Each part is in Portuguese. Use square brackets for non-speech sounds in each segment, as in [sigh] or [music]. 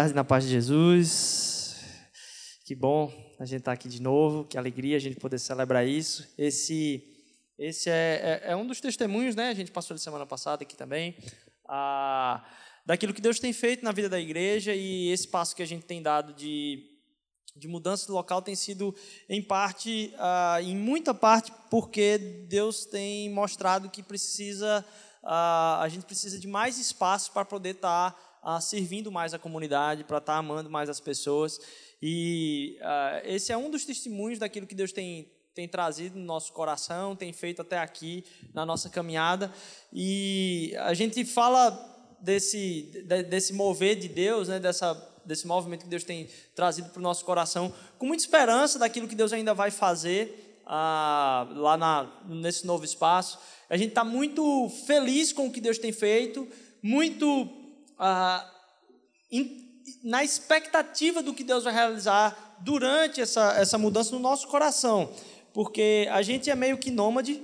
Tarde, na paz de Jesus. Que bom a gente estar aqui de novo, que alegria a gente poder celebrar isso. Esse, esse é, é, é um dos testemunhos, né? A gente passou de semana passada aqui também, ah, daquilo que Deus tem feito na vida da igreja e esse passo que a gente tem dado de, de mudança do local tem sido, em parte, ah, em muita parte, porque Deus tem mostrado que precisa, ah, a gente precisa de mais espaço para poder estar uh, servindo mais a comunidade, para estar tá amando mais as pessoas. E uh, esse é um dos testemunhos daquilo que Deus tem, tem trazido no nosso coração, tem feito até aqui na nossa caminhada. E a gente fala desse, desse mover de Deus, né, dessa, desse movimento que Deus tem trazido para o nosso coração, com muita esperança daquilo que Deus ainda vai fazer ah, lá na, nesse novo espaço. A gente está muito feliz com o que Deus tem feito, muito ah, in, na expectativa do que Deus vai realizar durante essa, essa mudança no nosso coração. Porque a gente é meio que nômade,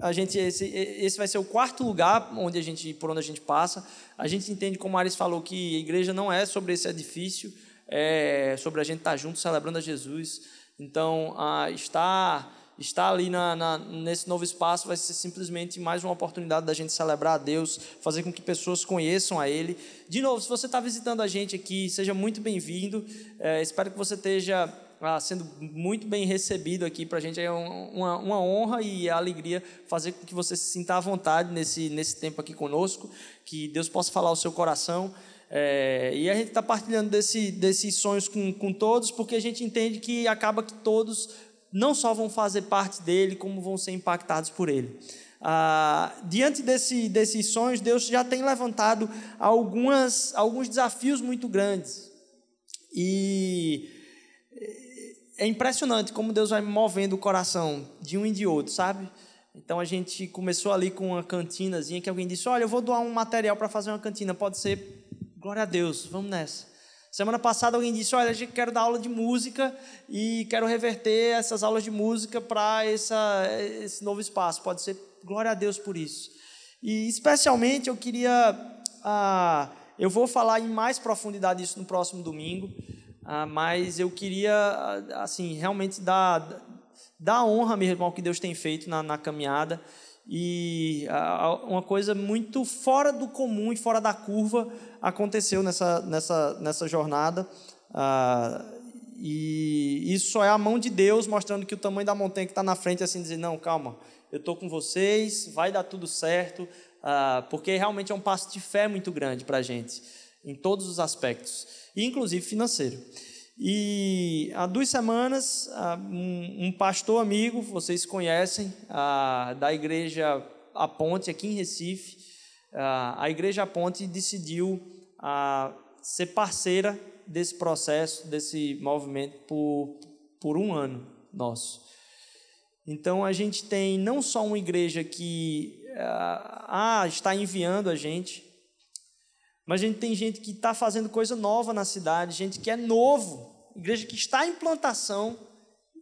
a gente esse, esse vai ser o quarto lugar onde a gente por onde a gente passa. A gente entende como Ares falou que a igreja não é sobre esse edifício, é sobre a gente estar junto celebrando a Jesus. Então, ah, estar estar ali na, na, nesse novo espaço vai ser simplesmente mais uma oportunidade da gente celebrar a Deus, fazer com que pessoas conheçam a Ele. De novo, se você está visitando a gente aqui, seja muito bem-vindo. É, espero que você esteja ah, sendo muito bem recebido aqui. Para a gente é uma, uma honra e alegria fazer com que você se sinta à vontade nesse, nesse tempo aqui conosco, que Deus possa falar ao seu coração. É, e a gente está partilhando desse, desses sonhos com, com todos, porque a gente entende que acaba que todos não só vão fazer parte dele, como vão ser impactados por ele. Ah, diante desse, desses sonhos, Deus já tem levantado algumas, alguns desafios muito grandes. E é impressionante como Deus vai movendo o coração de um e de outro, sabe? Então a gente começou ali com uma cantinazinha que alguém disse: Olha, eu vou doar um material para fazer uma cantina. Pode ser, glória a Deus, vamos nessa. Semana passada alguém disse: Olha, a gente quer dar aula de música e quero reverter essas aulas de música para esse novo espaço. Pode ser, glória a Deus por isso. E especialmente eu queria. Ah, eu vou falar em mais profundidade isso no próximo domingo, ah, mas eu queria, assim, realmente dar, dar honra mesmo ao que Deus tem feito na, na caminhada. E uma coisa muito fora do comum e fora da curva aconteceu nessa, nessa, nessa jornada. Ah, e isso só é a mão de Deus mostrando que o tamanho da montanha que está na frente, assim, dizer: não, calma, eu estou com vocês, vai dar tudo certo, ah, porque realmente é um passo de fé muito grande para a gente, em todos os aspectos, inclusive financeiro. E há duas semanas, um, pastor amigo, vocês conhecem, da igreja A Ponte, aqui em Recife, a igreja A Ponte decidiu ser parceira desse processo, desse movimento por, por um ano nosso. Então a gente tem não só uma igreja que ah, está enviando a gente, mas a gente tem gente que está fazendo coisa nova na cidade, gente que é novo, igreja que está em plantação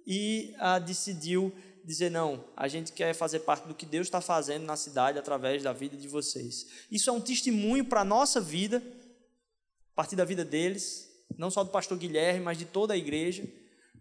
e ah, decidiu dizer: não, a gente quer fazer parte do que Deus está fazendo na cidade através da vida de vocês. Isso é um testemunho para a nossa vida partir da vida deles, não só do pastor Guilherme, mas de toda a igreja,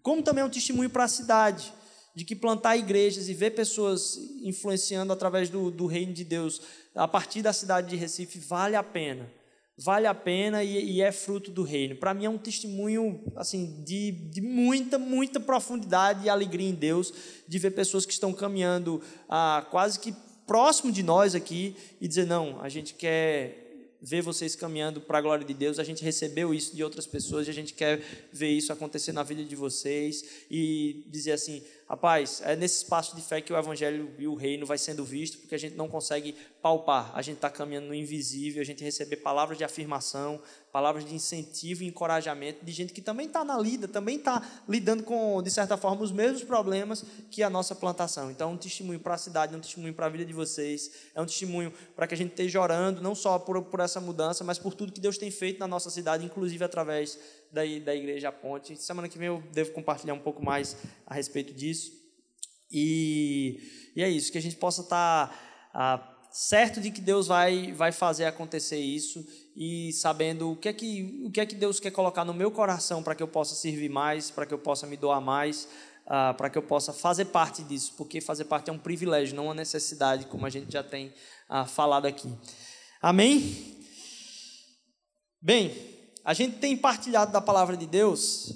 como também é um testemunho para a cidade, de que plantar igrejas e ver pessoas influenciando através do, do reino de Deus a partir da cidade de Recife vale a pena. Vale a pena e, e é fruto do reino. Para mim é um testemunho assim de, de muita, muita profundidade e alegria em Deus, de ver pessoas que estão caminhando ah, quase que próximo de nós aqui e dizer: não, a gente quer ver vocês caminhando para a glória de Deus. A gente recebeu isso de outras pessoas e a gente quer ver isso acontecer na vida de vocês e dizer assim: rapaz, é nesse espaço de fé que o Evangelho e o reino vai sendo visto, porque a gente não consegue palpar, a gente está caminhando no invisível, a gente receber palavras de afirmação, palavras de incentivo e encorajamento de gente que também está na lida, também está lidando com, de certa forma, os mesmos problemas que a nossa plantação. Então, é um testemunho para a cidade, é um testemunho para a vida de vocês, é um testemunho para que a gente esteja orando, não só por, por essa mudança, mas por tudo que Deus tem feito na nossa cidade, inclusive através da, da Igreja Ponte. Semana que vem eu devo compartilhar um pouco mais a respeito disso. E, e é isso, que a gente possa estar. Tá, certo de que Deus vai, vai fazer acontecer isso e sabendo o que é que, o que, é que Deus quer colocar no meu coração para que eu possa servir mais, para que eu possa me doar mais, uh, para que eu possa fazer parte disso, porque fazer parte é um privilégio, não uma necessidade, como a gente já tem uh, falado aqui. Amém? Bem, a gente tem partilhado da palavra de Deus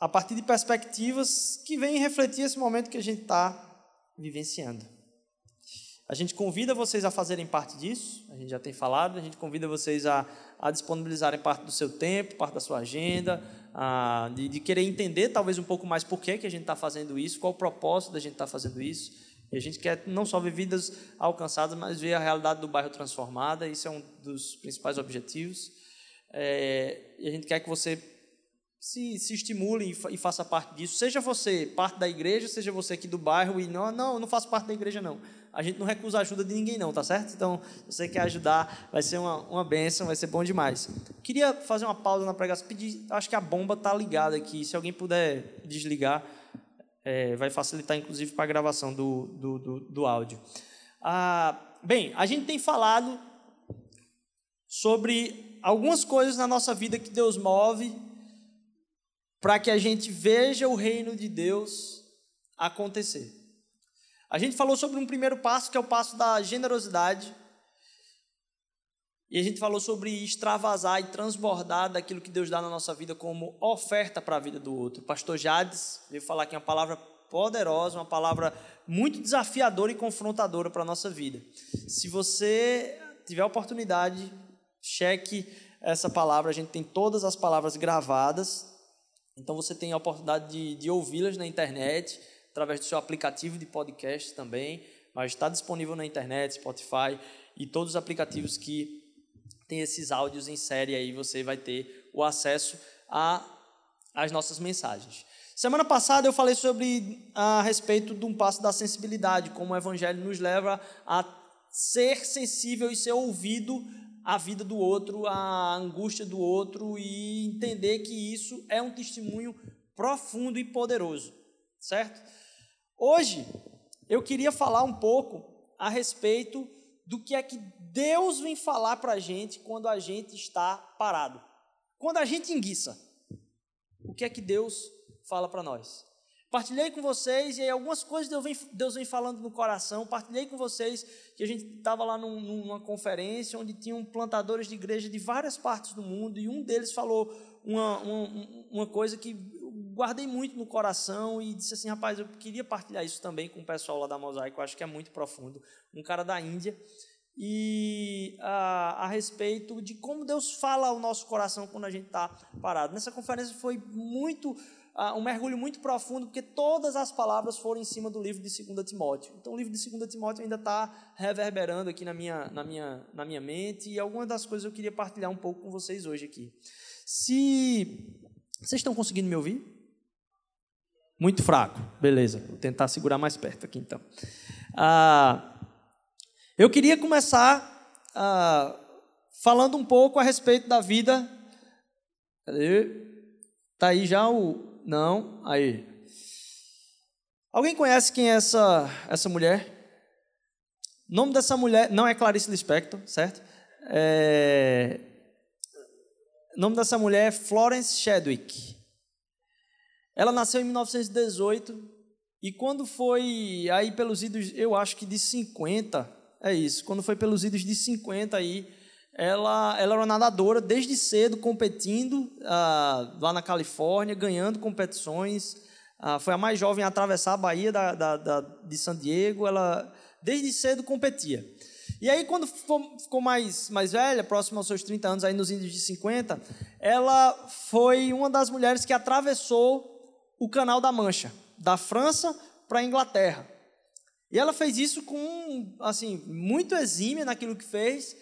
a partir de perspectivas que vêm refletir esse momento que a gente está vivenciando. A gente convida vocês a fazerem parte disso, a gente já tem falado, a gente convida vocês a, a disponibilizarem parte do seu tempo, parte da sua agenda, a, de, de, querer entender talvez um pouco mais por que, que a gente está fazendo isso, qual o propósito da gente estar tá fazendo isso. E a gente quer não só ver vidas alcançadas, mas ver a realidade do bairro transformada, isso é um dos principais objetivos. É, e a gente quer que você se, se estimule e, faça parte disso. Seja você parte da igreja, seja você aqui do bairro e não, não, eu não faço parte da igreja não. A gente não recusa a ajuda de ninguém não, tá certo? Então, se você quer ajudar, vai ser uma, uma benção, vai ser bom demais. Queria fazer uma pausa na pregação, pedir, acho que a bomba tá ligada aqui, se alguém puder desligar, é, vai facilitar inclusive para a gravação do, do, do, do áudio. Ah, bem, a gente tem falado sobre algumas coisas na nossa vida que Deus move para que a gente veja o reino de Deus acontecer. A gente falou sobre um primeiro passo, que é o passo da generosidade. E a gente falou sobre extravasar e transbordar daquilo que Deus dá na nossa vida como oferta para a vida do outro. O pastor Jades veio falar aqui uma palavra poderosa, uma palavra muito desafiadora e confrontadora para a nossa vida. Se você tiver oportunidade, cheque essa palavra. A gente tem todas as palavras gravadas então você tem a oportunidade de, de ouvi-las na internet, através do seu aplicativo de podcast também, mas está disponível na internet, Spotify e todos os aplicativos que tem esses áudios em série aí, você vai ter o acesso as nossas mensagens. Semana passada eu falei sobre a respeito de um passo da sensibilidade, como o evangelho nos leva a ser sensível e ser ouvido a vida do outro, a angústia do outro e entender que isso é um testemunho profundo e poderoso, certo? Hoje eu queria falar um pouco a respeito do que é que Deus vem falar para a gente quando a gente está parado, quando a gente enguiça. O que é que Deus fala para nós? Partilhei com vocês e aí algumas coisas Deus vem, Deus vem falando no coração. Partilhei com vocês que a gente estava lá num, numa conferência onde tinham plantadores de igreja de várias partes do mundo e um deles falou uma, uma, uma coisa que guardei muito no coração e disse assim, rapaz, eu queria partilhar isso também com o pessoal lá da Mosaico, acho que é muito profundo. Um cara da Índia e a, a, respeito de como Deus fala ao nosso coração quando a gente está parado. Nessa conferência foi muito um mergulho muito profundo, porque todas as palavras foram em cima do livro de 2 Timóteo. Então, o livro de 2 Timóteo ainda está reverberando aqui na minha, na, minha, na minha mente, e algumas das coisas eu queria partilhar um pouco com vocês hoje aqui. Se vocês estão conseguindo me ouvir? Muito fraco, beleza. Vou tentar segurar mais perto aqui então. Ah, eu queria começar ah, falando um pouco a respeito da vida. Cadê? Tá aí já o, não? Aí. Alguém conhece quem é essa, essa mulher? O nome dessa mulher não é Clarice Lispector, certo? É... O nome dessa mulher é Florence Chadwick. Ela nasceu em 1918 e quando foi aí pelos idos, eu acho que de 50, é isso, quando foi pelos idos de 50 aí, ela, ela era nadadora desde cedo, competindo ah, lá na Califórnia, ganhando competições. Ah, foi a mais jovem a atravessar a Bahia da, da, da, de San Diego. Ela, desde cedo, competia. E aí, quando ficou mais, mais velha, próxima aos seus 30 anos, aí nos índios de 50, ela foi uma das mulheres que atravessou o Canal da Mancha, da França para a Inglaterra. E ela fez isso com, assim, muito exímia naquilo que fez,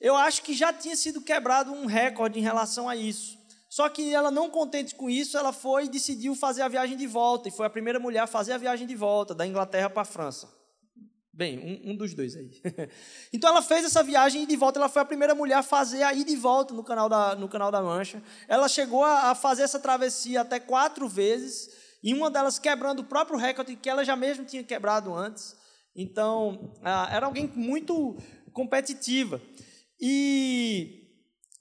eu acho que já tinha sido quebrado um recorde em relação a isso. Só que ela, não contente com isso, ela foi e decidiu fazer a viagem de volta. E foi a primeira mulher a fazer a viagem de volta, da Inglaterra para a França. Bem, um, um, dos dois aí. [laughs] então ela fez essa viagem de volta. Ela foi a primeira mulher a fazer a ida e volta no canal da, no canal da Mancha. Ela chegou a, a fazer essa travessia até quatro vezes. E uma delas quebrando o próprio recorde que ela já mesmo tinha quebrado antes. Então, ah, era alguém muito competitiva. E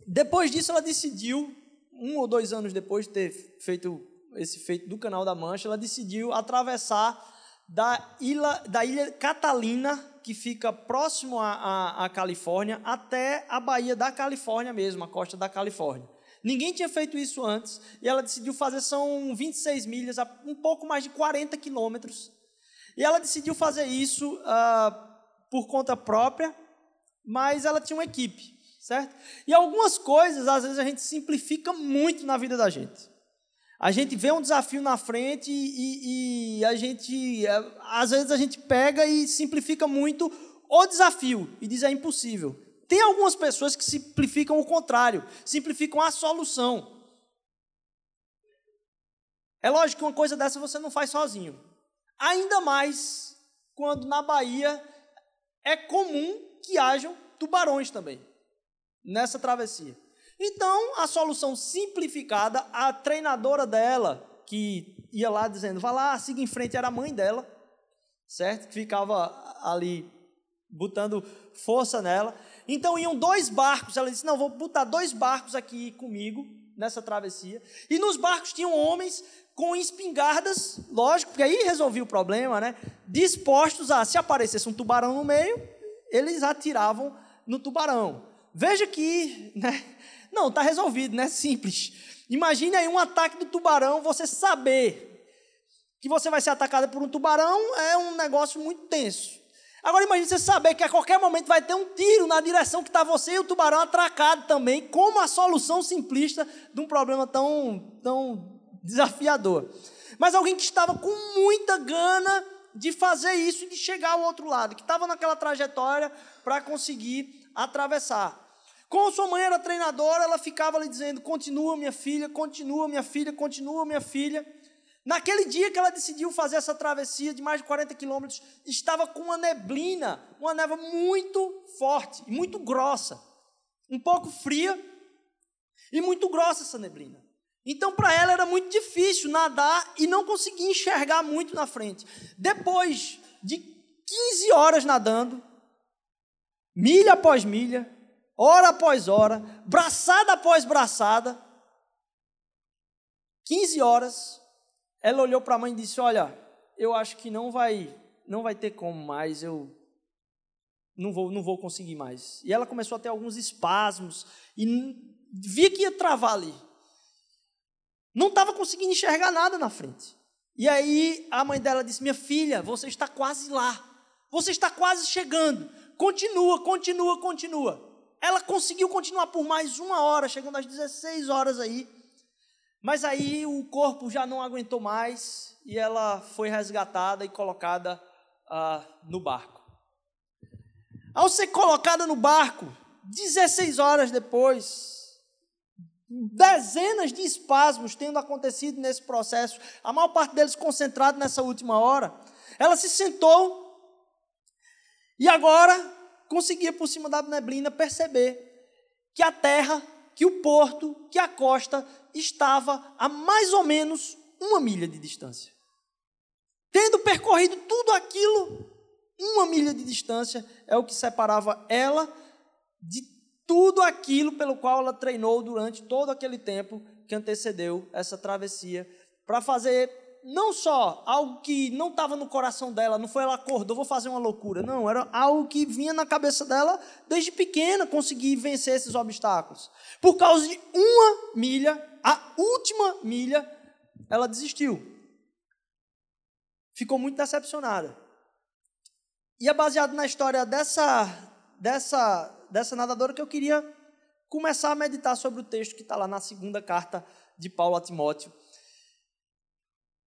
depois disso, ela decidiu, um ou dois anos depois de ter feito esse feito do Canal da Mancha, ela decidiu atravessar da ilha, da ilha Catalina, que fica próximo à, à, Califórnia, até a Baía da Califórnia mesmo, a costa da Califórnia. Ninguém tinha feito isso antes, e ela decidiu fazer, são 26 milhas, um pouco mais de 40 quilômetros. E ela decidiu fazer isso uh, por conta própria, mas ela tinha uma equipe, certo? E algumas coisas, às vezes, a gente simplifica muito na vida da gente. A gente vê um desafio na frente e, e, a gente, às vezes, a gente pega e simplifica muito o desafio e diz é impossível. Tem algumas pessoas que simplificam o contrário, simplificam a solução. É lógico que uma coisa dessa você não faz sozinho. Ainda mais quando na Bahia é comum que hajam tubarões também nessa travessia. Então, a solução simplificada, a treinadora dela, que ia lá dizendo, vá lá, siga em frente, era a mãe dela, certo? Que ficava ali botando força nela. Então, iam dois barcos, ela disse, não, vou botar dois barcos aqui comigo, nessa travessia. E nos barcos tinham homens com espingardas, lógico, porque aí resolvia o problema, né? Dispostos a, se aparecesse um tubarão no meio, eles atiravam no tubarão. Veja que, né? Não, está resolvido, né? Simples. Imagine aí um ataque do tubarão, você saber que você vai ser atacada por um tubarão é um negócio muito tenso. Agora imagine você saber que a qualquer momento vai ter um tiro na direção que está você e o tubarão atracado também, como a solução simplista de um problema tão, tão desafiador. Mas alguém que estava com muita gana de fazer isso e de chegar ao outro lado, que estava naquela trajetória para conseguir atravessar. Como sua mãe era treinadora, ela ficava ali dizendo: continua, minha filha, continua, minha filha, continua, minha filha. Naquele dia que ela decidiu fazer essa travessia de mais de 40 quilômetros, estava com uma neblina, uma neva muito forte muito grossa, um pouco fria e muito grossa essa neblina. Então, para ela era muito difícil nadar e não conseguir enxergar muito na frente. Depois de 15 horas nadando, milha após milha, hora após hora, braçada após braçada, 15 horas, ela olhou para a mãe e disse: Olha, eu acho que não vai, não vai ter como mais, eu não vou, não vou conseguir mais. E ela começou a ter alguns espasmos e via que ia travar ali. Não estava conseguindo enxergar nada na frente. E aí a mãe dela disse: Minha filha, você está quase lá. Você está quase chegando. Continua, continua, continua. Ela conseguiu continuar por mais uma hora, chegando às 16 horas aí. Mas aí o corpo já não aguentou mais e ela foi resgatada e colocada ah, no barco. Ao ser colocada no barco, 16 horas depois, dezenas de espasmos tendo acontecido nesse processo, a maior parte deles concentrado nessa última hora, ela se sentou e agora conseguia, por cima da neblina, perceber que a terra, que o porto, que a costa estava a mais ou menos uma milha de distância. Tendo percorrido tudo aquilo, uma milha de distância é o que separava ela de tudo aquilo pelo qual ela treinou durante todo aquele tempo que antecedeu essa travessia para fazer não só algo que não estava no coração dela, não foi ela acordou, vou fazer uma loucura. Não, era algo que vinha na cabeça dela desde pequena, conseguir vencer esses obstáculos. Por causa de uma milha, a última milha, ela desistiu. Ficou muito decepcionada. E é baseado na história dessa, dessa, dessa nadadora que eu queria começar a meditar sobre o texto que está lá na segunda carta de Paulo a Timóteo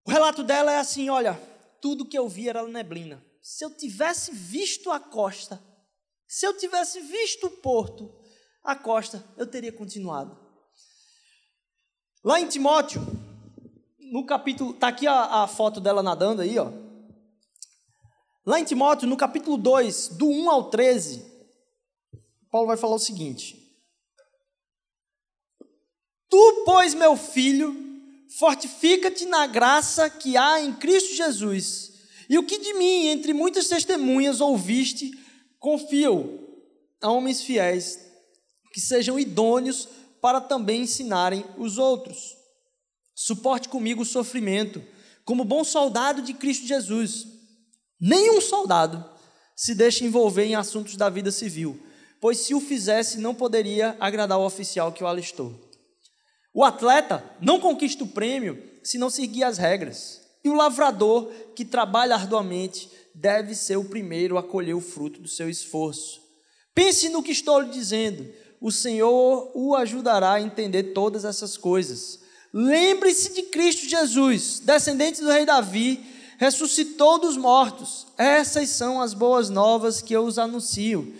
o relato dela é assim: olha, tudo que eu vi era neblina. Se eu tivesse visto a costa, se eu tivesse visto o porto, a costa, eu teria continuado. Lá em Timóteo, no capítulo, tá aqui a, a foto dela nadando aí, ó. Lá em Timóteo, no capítulo 2, do 1 ao 13, Paulo vai falar o seguinte: Tu, pois, meu filho, fortifica-te na graça que há em Cristo Jesus, E o que de mim, entre muitas testemunhas, ouviste, confio a homens fiéis, que sejam idôneos para também ensinarem os outros. Suporte comigo o sofrimento, como bom soldado de Cristo Jesus. Nenhum soldado se deixa envolver em assuntos da vida civil, pois se o fizesse, não poderia agradar o oficial que o alistou. O atleta não conquista o prêmio se não seguir as regras. E o lavrador que trabalha arduamente deve ser o primeiro a colher o fruto do seu esforço. Pense no que estou lhe dizendo. O Senhor o ajudará a entender todas essas coisas. Lembre-se de Cristo Jesus, descendente do rei Davi, ressuscitou dos mortos. Essas são as boas novas que eu os anuncio.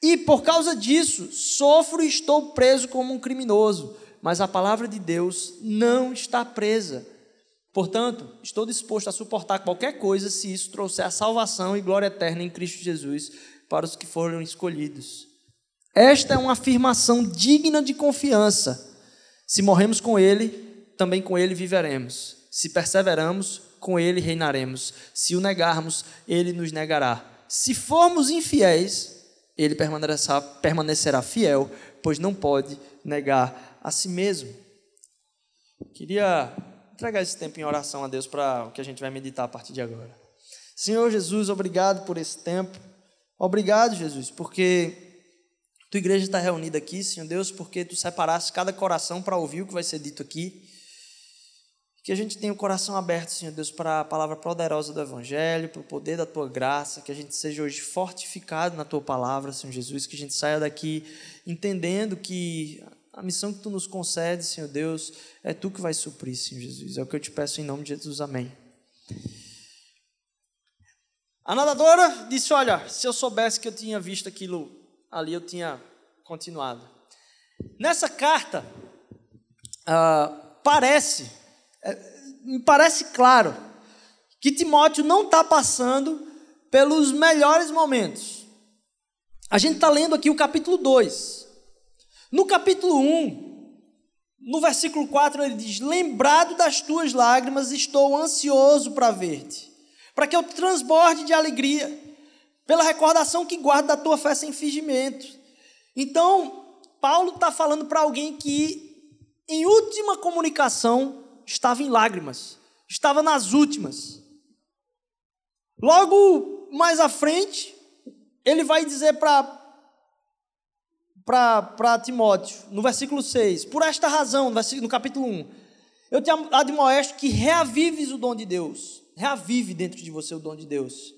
E por causa disso, sofro e estou preso como um criminoso, mas a palavra de Deus não está presa. Portanto, estou disposto a suportar qualquer coisa se isso trouxer a salvação e glória eterna em Cristo Jesus para os que foram escolhidos. Esta é uma afirmação digna de confiança. Se morremos com Ele, também com Ele viveremos. Se perseveramos, com Ele reinaremos. Se o negarmos, Ele nos negará. Se formos infiéis, Ele permanecerá, permanecerá fiel, pois não pode negar a si mesmo. Queria entregar esse tempo em oração a Deus para o que a gente vai meditar a partir de agora. Senhor Jesus, obrigado por esse tempo. Obrigado, Jesus, porque tua igreja está reunida aqui, Senhor Deus, porque tu separaste cada coração para ouvir o que vai ser dito aqui. Que a gente tenha o coração aberto, Senhor Deus, para a palavra poderosa do Evangelho, para o poder da tua graça, que a gente seja hoje fortificado na tua palavra, Senhor Jesus, que a gente saia daqui entendendo que a missão que tu nos concede, Senhor Deus, é tu que vai suprir, Senhor Jesus. É o que eu te peço em nome de Jesus. Amém. A nadadora disse: Olha, se eu soubesse que eu tinha visto aquilo ali, eu tinha continuado. Nessa carta, uh, parece, é, me parece claro, que Timóteo não está passando pelos melhores momentos. A gente está lendo aqui o capítulo 2. No capítulo 1, no versículo 4, ele diz: Lembrado das tuas lágrimas, estou ansioso para ver-te, para que eu transborde de alegria, pela recordação que guardo da tua fé sem fingimento. Então, Paulo está falando para alguém que, em última comunicação, estava em lágrimas, estava nas últimas. Logo mais à frente, ele vai dizer para para Timóteo, no versículo 6. Por esta razão, no, no capítulo 1, eu te admoesto que reavives o dom de Deus. Reavive dentro de você o dom de Deus.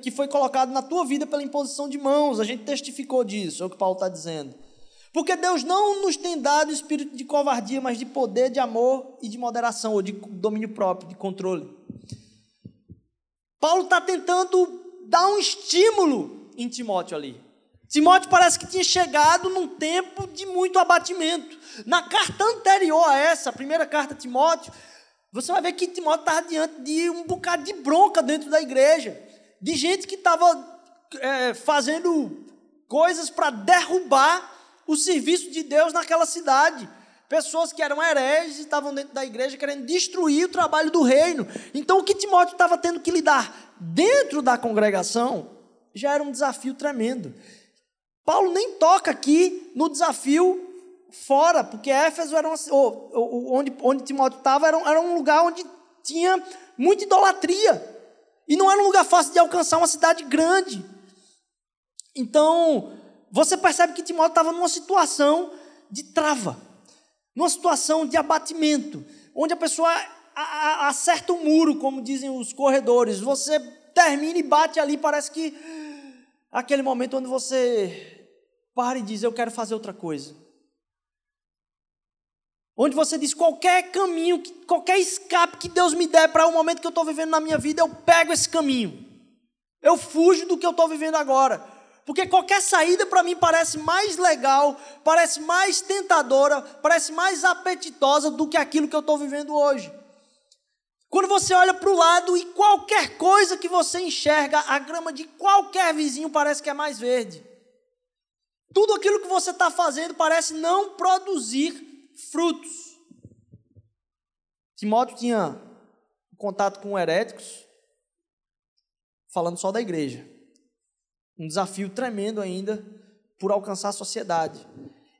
Que foi colocado na tua vida pela imposição de mãos. A gente testificou disso, é o que Paulo está dizendo. Porque Deus não nos tem dado espírito de covardia, mas de poder, de amor e de moderação, ou de domínio próprio, de controle. Paulo está tentando dar um estímulo em Timóteo ali. Timóteo parece que tinha chegado num tempo de muito abatimento. Na carta anterior a essa, a primeira carta a Timóteo, você vai ver que Timóteo estava diante de um bocado de bronca dentro da igreja, de gente que estava é, fazendo coisas para derrubar o serviço de Deus naquela cidade. Pessoas que eram hereges estavam dentro da igreja querendo destruir o trabalho do reino. Então, o que Timóteo estava tendo que lidar dentro da congregação já era um desafio tremendo. Paulo nem toca aqui no desafio fora, porque Éfeso era uma, onde, onde Timóteo estava era, era um lugar onde tinha muita idolatria. E não era um lugar fácil de alcançar uma cidade grande. Então, você percebe que Timóteo estava numa situação de trava, numa situação de abatimento, onde a pessoa acerta um muro, como dizem os corredores. Você termina e bate ali, parece que aquele momento onde você para e diz: Eu quero fazer outra coisa. Onde você diz: qualquer caminho, qualquer escape que Deus me der para o momento que eu estou vivendo na minha vida, eu pego esse caminho. Eu fujo do que eu estou vivendo agora. Porque qualquer saída para mim parece mais legal, parece mais tentadora, parece mais apetitosa do que aquilo que eu estou vivendo hoje. Quando você olha para o lado e qualquer coisa que você enxerga, a grama de qualquer vizinho parece que é mais verde. Tudo aquilo que você está fazendo parece não produzir frutos. Timóteo tinha contato com heréticos, falando só da igreja. Um desafio tremendo ainda por alcançar a sociedade.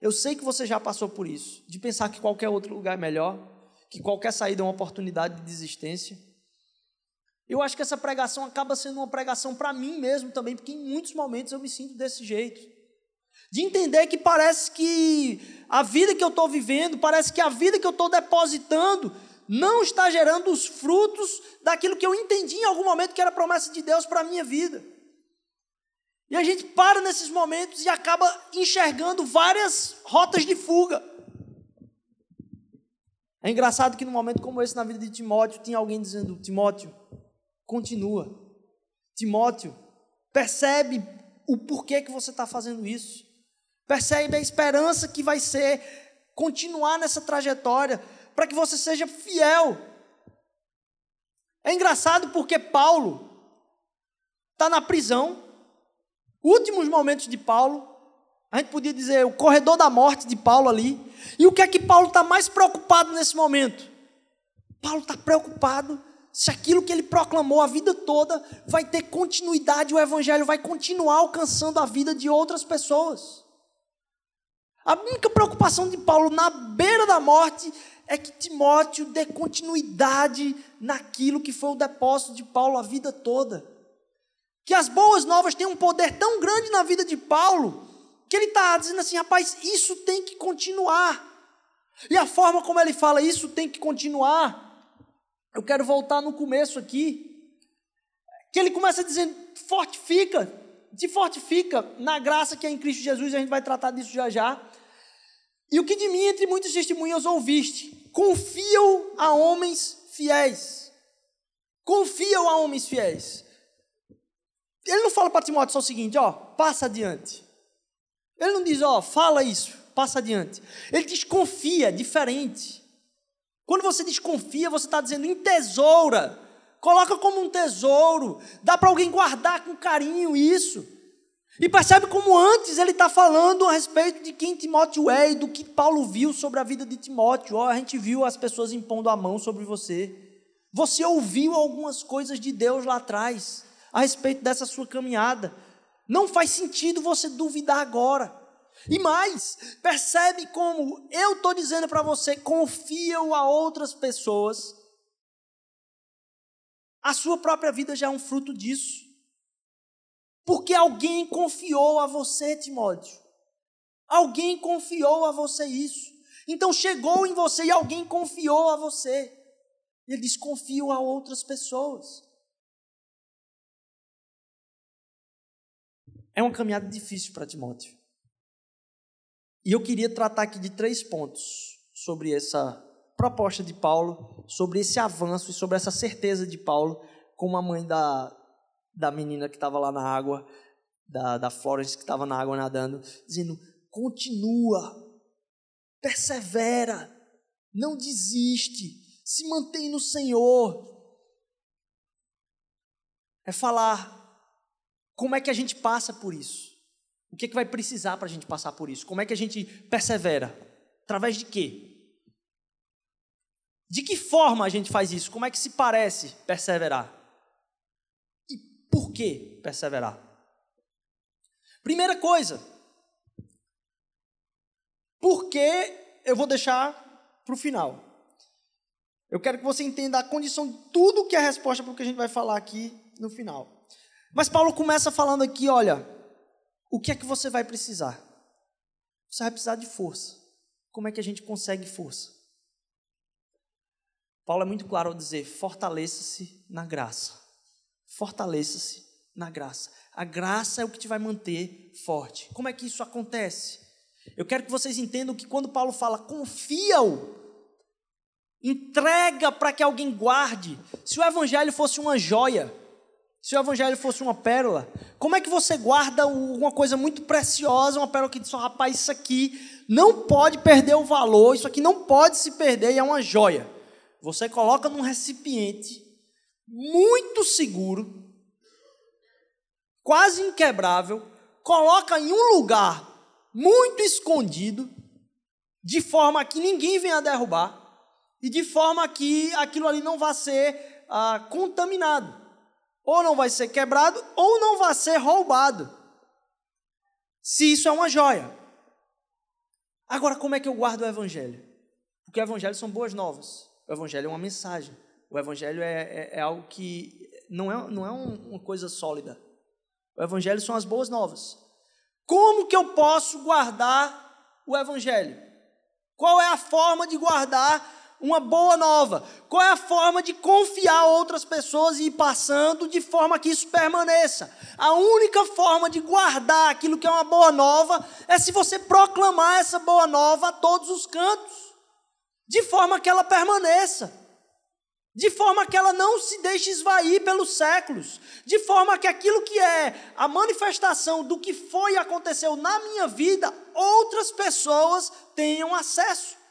Eu sei que você já passou por isso, de pensar que qualquer outro lugar é melhor, que qualquer saída é uma oportunidade de desistência. Eu acho que essa pregação acaba sendo uma pregação para mim mesmo também, porque em muitos momentos eu me sinto desse jeito. De entender que parece que a vida que eu estou vivendo, parece que a vida que eu estou depositando, não está gerando os frutos daquilo que eu entendi em algum momento que era promessa de Deus para a minha vida. E a gente para nesses momentos e acaba enxergando várias rotas de fuga. É engraçado que num momento como esse na vida de Timóteo, tinha alguém dizendo: Timóteo, continua. Timóteo, percebe o porquê que você está fazendo isso. Percebe a esperança que vai ser continuar nessa trajetória, para que você seja fiel. É engraçado porque Paulo está na prisão, últimos momentos de Paulo, a gente podia dizer o corredor da morte de Paulo ali. E o que é que Paulo está mais preocupado nesse momento? Paulo está preocupado se aquilo que ele proclamou a vida toda vai ter continuidade, o evangelho vai continuar alcançando a vida de outras pessoas. A única preocupação de Paulo na beira da morte é que Timóteo dê continuidade naquilo que foi o depósito de Paulo a vida toda. Que as boas novas têm um poder tão grande na vida de Paulo, que ele está dizendo assim: rapaz, isso tem que continuar. E a forma como ele fala, isso tem que continuar. Eu quero voltar no começo aqui. Que ele começa dizendo: fortifica, te fortifica na graça que é em Cristo Jesus, a gente vai tratar disso já já. E o que de mim, entre muitas testemunhas, ouviste? Confiam a homens fiéis. Confiam a homens fiéis. Ele não fala para Timóteo só o seguinte, ó, passa adiante. Ele não diz, ó, fala isso, passa adiante. Ele diz, confia, diferente. Quando você desconfia, você está dizendo em tesoura. Coloca como um tesouro. Dá para alguém guardar com carinho isso. E percebe como antes ele está falando a respeito de quem Timóteo é e do que Paulo viu sobre a vida de Timóteo. Oh, a gente viu as pessoas impondo a mão sobre você. Você ouviu algumas coisas de Deus lá atrás a respeito dessa sua caminhada. Não faz sentido você duvidar agora. E mais, percebe como eu estou dizendo para você, confia a outras pessoas. A sua própria vida já é um fruto disso. Porque alguém confiou a você, Timóteo. Alguém confiou a você isso. Então chegou em você e alguém confiou a você. Ele diz: confio a outras pessoas. É uma caminhada difícil para Timóteo. E eu queria tratar aqui de três pontos sobre essa proposta de Paulo, sobre esse avanço e sobre essa certeza de Paulo, como a mãe da, da menina que estava lá na água, da, da Florence que estava na água nadando, dizendo: continua, persevera, não desiste, se mantém no Senhor. É falar como é que a gente passa por isso. O que, é que vai precisar para a gente passar por isso? Como é que a gente persevera? Através de quê? De que forma a gente faz isso? Como é que se parece perseverar? Por que perseverar? Primeira coisa, porque eu vou deixar para o final. Eu quero que você entenda a condição de tudo que é a resposta para o que a gente vai falar aqui no final. Mas Paulo começa falando aqui, olha, o que é que você vai precisar? Você vai precisar de força. Como é que a gente consegue força? Paulo é muito claro ao dizer: fortaleça-se na graça fortaleça-se na graça. A graça é o que te vai manter forte. Como é que isso acontece? Eu quero que vocês entendam que quando Paulo fala confia-o, entrega para que alguém guarde. Se o evangelho fosse uma joia, se o evangelho fosse uma pérola, como é que você guarda uma coisa muito preciosa, uma pérola que diz, rapaz, isso aqui não pode perder o valor, isso aqui não pode se perder e é uma joia. Você coloca num recipiente muito seguro, quase inquebrável, coloca em um lugar muito escondido, de forma que ninguém venha derrubar e de forma que aquilo ali não vá ser ah, contaminado. Ou não vai ser quebrado, ou não vai ser roubado. Se isso é uma joia. Agora, como é que eu guardo o Evangelho? Porque o Evangelho são boas novas. O Evangelho é uma mensagem. O Evangelho é, é, é algo que não é, não é uma coisa sólida. O Evangelho são as boas novas. Como que eu posso guardar o Evangelho? Qual é a forma de guardar uma boa nova? Qual é a forma de confiar outras pessoas e ir passando de forma que isso permaneça? A única forma de guardar aquilo que é uma boa nova é se você proclamar essa boa nova a todos os cantos, de forma que ela permaneça. De forma que ela não se deixe esvair pelos séculos, de forma que aquilo que é a manifestação do que foi e aconteceu na minha vida, outras pessoas tenham acesso.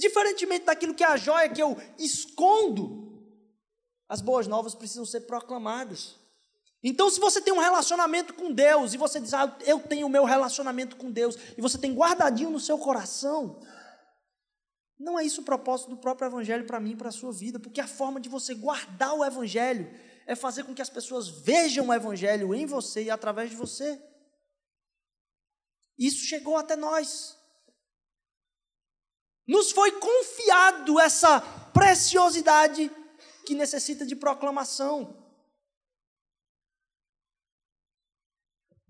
Diferentemente daquilo que é a joia que eu escondo, as boas novas precisam ser proclamadas. Então, se você tem um relacionamento com Deus e você diz, ah, eu tenho o meu relacionamento com Deus, e você tem guardadinho no seu coração, não é isso o propósito do próprio Evangelho para mim e para a sua vida, porque a forma de você guardar o Evangelho é fazer com que as pessoas vejam o Evangelho em você e através de você. Isso chegou até nós. Nos foi confiado essa preciosidade que necessita de proclamação.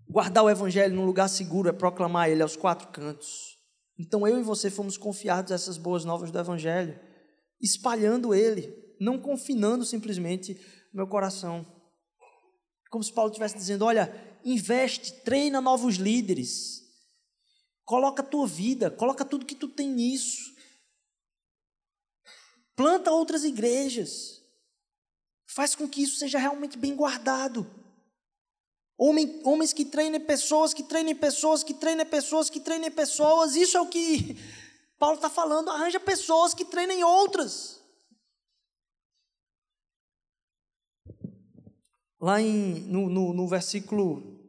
Guardar o Evangelho num lugar seguro é proclamar ele aos quatro cantos. Então eu e você fomos confiados essas boas novas do Evangelho, espalhando ele, não confinando simplesmente meu coração. Como se Paulo estivesse dizendo: olha, investe, treina novos líderes, coloca a tua vida, coloca tudo que tu tem nisso. Planta outras igrejas. Faz com que isso seja realmente bem guardado. Homem, homens que treinem pessoas, que treinem pessoas, que treinem pessoas, que treinem pessoas. Isso é o que Paulo está falando. Arranja pessoas que treinem outras. Lá em, no, no, no versículo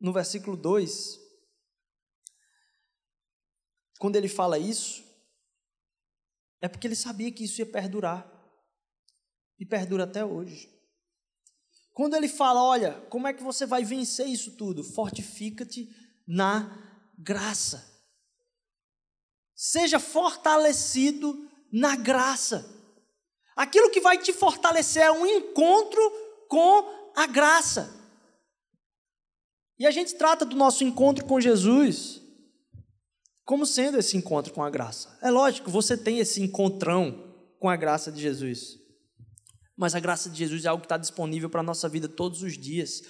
no versículo 2, quando ele fala isso, é porque ele sabia que isso ia perdurar. E perdura até hoje. Quando ele fala, olha, como é que você vai vencer isso tudo? Fortifica-te na graça. Seja fortalecido na graça. Aquilo que vai te fortalecer é um encontro com a graça. E a gente trata do nosso encontro com Jesus como sendo esse encontro com a graça. É lógico, você tem esse encontrão com a graça de Jesus. Mas a graça de Jesus é algo que está disponível para a nossa vida todos os dias.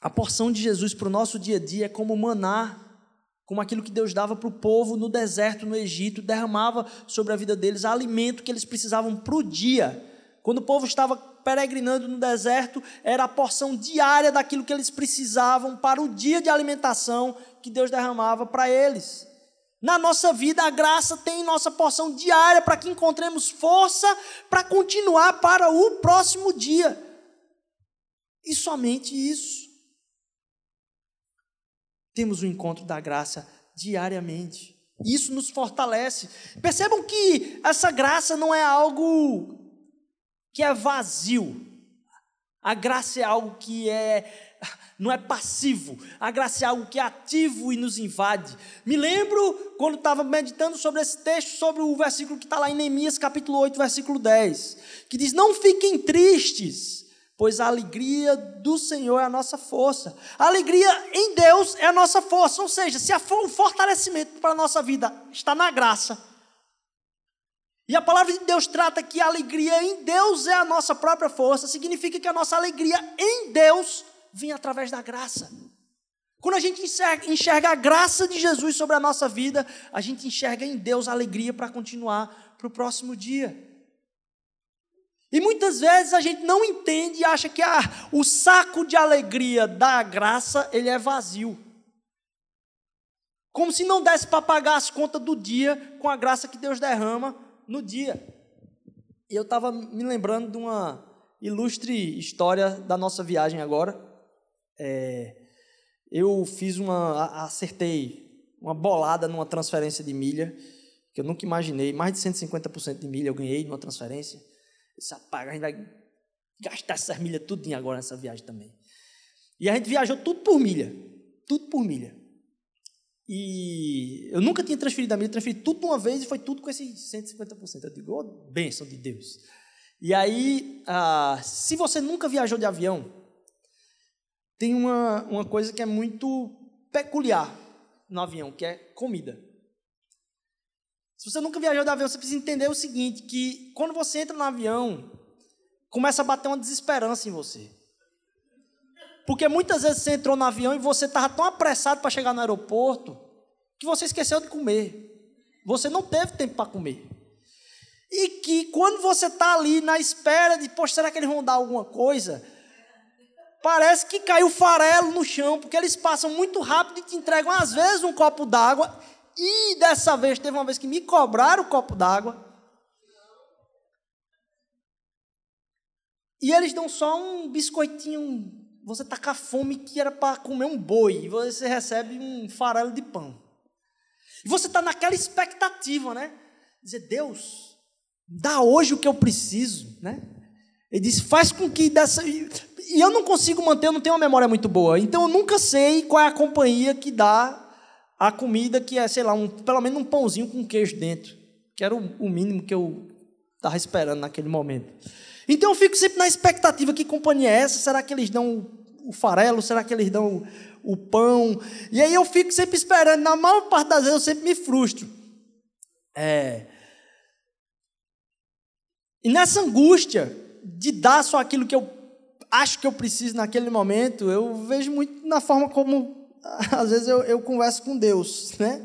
A porção de Jesus para o nosso dia a dia é como maná, como aquilo que Deus dava para o povo no deserto, no Egito, derramava sobre a vida deles alimento que eles precisavam para o dia. Quando o povo estava peregrinando no deserto, era a porção diária daquilo que eles precisavam para o dia de alimentação que Deus derramava para eles. Na nossa vida, a graça tem nossa porção diária para que encontremos força para continuar para o próximo dia. E somente isso. Temos o encontro da graça diariamente. Isso nos fortalece. Percebam que essa graça não é algo que é vazio. A graça é algo que é não é passivo. A graça é algo que é ativo e nos invade. Me lembro quando estava meditando sobre esse texto, sobre o versículo que está lá em Neemias, capítulo 8, versículo 10, que diz: Não fiquem tristes, pois a alegria do Senhor é a nossa força. A alegria em Deus é a nossa força. Ou seja, se o fortalecimento para a nossa vida está na graça, e a palavra de Deus trata que a alegria em Deus é a nossa própria força, significa que a nossa alegria em Deus vem através da graça. Quando a gente enxerga, enxerga a graça de Jesus sobre a nossa vida, a gente enxerga em Deus a alegria para continuar para o próximo dia. E muitas vezes a gente não entende e acha que o saco de alegria da graça ele é vazio. Como se não desse para pagar as contas do dia com a graça que Deus derrama no dia. E eu estava me lembrando de uma ilustre história da nossa viagem agora. É, eu fiz uma, acertei uma bolada numa transferência de milha, que eu nunca imaginei, mais de 150% de milha eu ganhei numa transferência. Esse rapaz ainda Gastar essas milhas tudinho agora nessa viagem também. E a gente viajou tudo por milha. Tudo por milha. E eu nunca tinha transferido a milha, transferi tudo de uma vez e foi tudo com esse 150%. Eu digo, oh, bênção de Deus. E aí, ah, se você nunca viajou de avião, tem uma, uma coisa que é muito peculiar no avião, que é comida. Se você nunca viajou de avião, você precisa entender o seguinte, que quando você entra no avião, começa a bater uma desesperança em você. Porque muitas vezes você entrou no avião e você estava tão apressado para chegar no aeroporto que você esqueceu de comer. Você não teve tempo para comer. E que quando você está ali na espera de, poxa, será que eles vão dar alguma coisa? Parece que caiu farelo no chão, porque eles passam muito rápido e te entregam, às vezes, um copo d'água. E dessa vez, teve uma vez que me cobraram o copo d'água. E eles dão só um biscoitinho você está com a fome que era para comer um boi, e você recebe um farelo de pão. E você está naquela expectativa, né? Dizer, Deus, dá hoje o que eu preciso, né? Ele diz, faz com que dessa. E eu não consigo manter, eu não tenho uma memória muito boa. Então eu nunca sei qual é a companhia que dá a comida que é, sei lá, um, pelo menos um pãozinho com queijo dentro. Que era o, o mínimo que eu estava esperando naquele momento. Então eu fico sempre na expectativa: que companhia é essa? Será que eles dão o farelo? Será que eles dão o, o pão? E aí eu fico sempre esperando. Na maior parte das vezes eu sempre me frustro. É. E nessa angústia de dar só aquilo que eu acho que eu preciso naquele momento, eu vejo muito na forma como [laughs] às vezes eu, eu converso com Deus, né?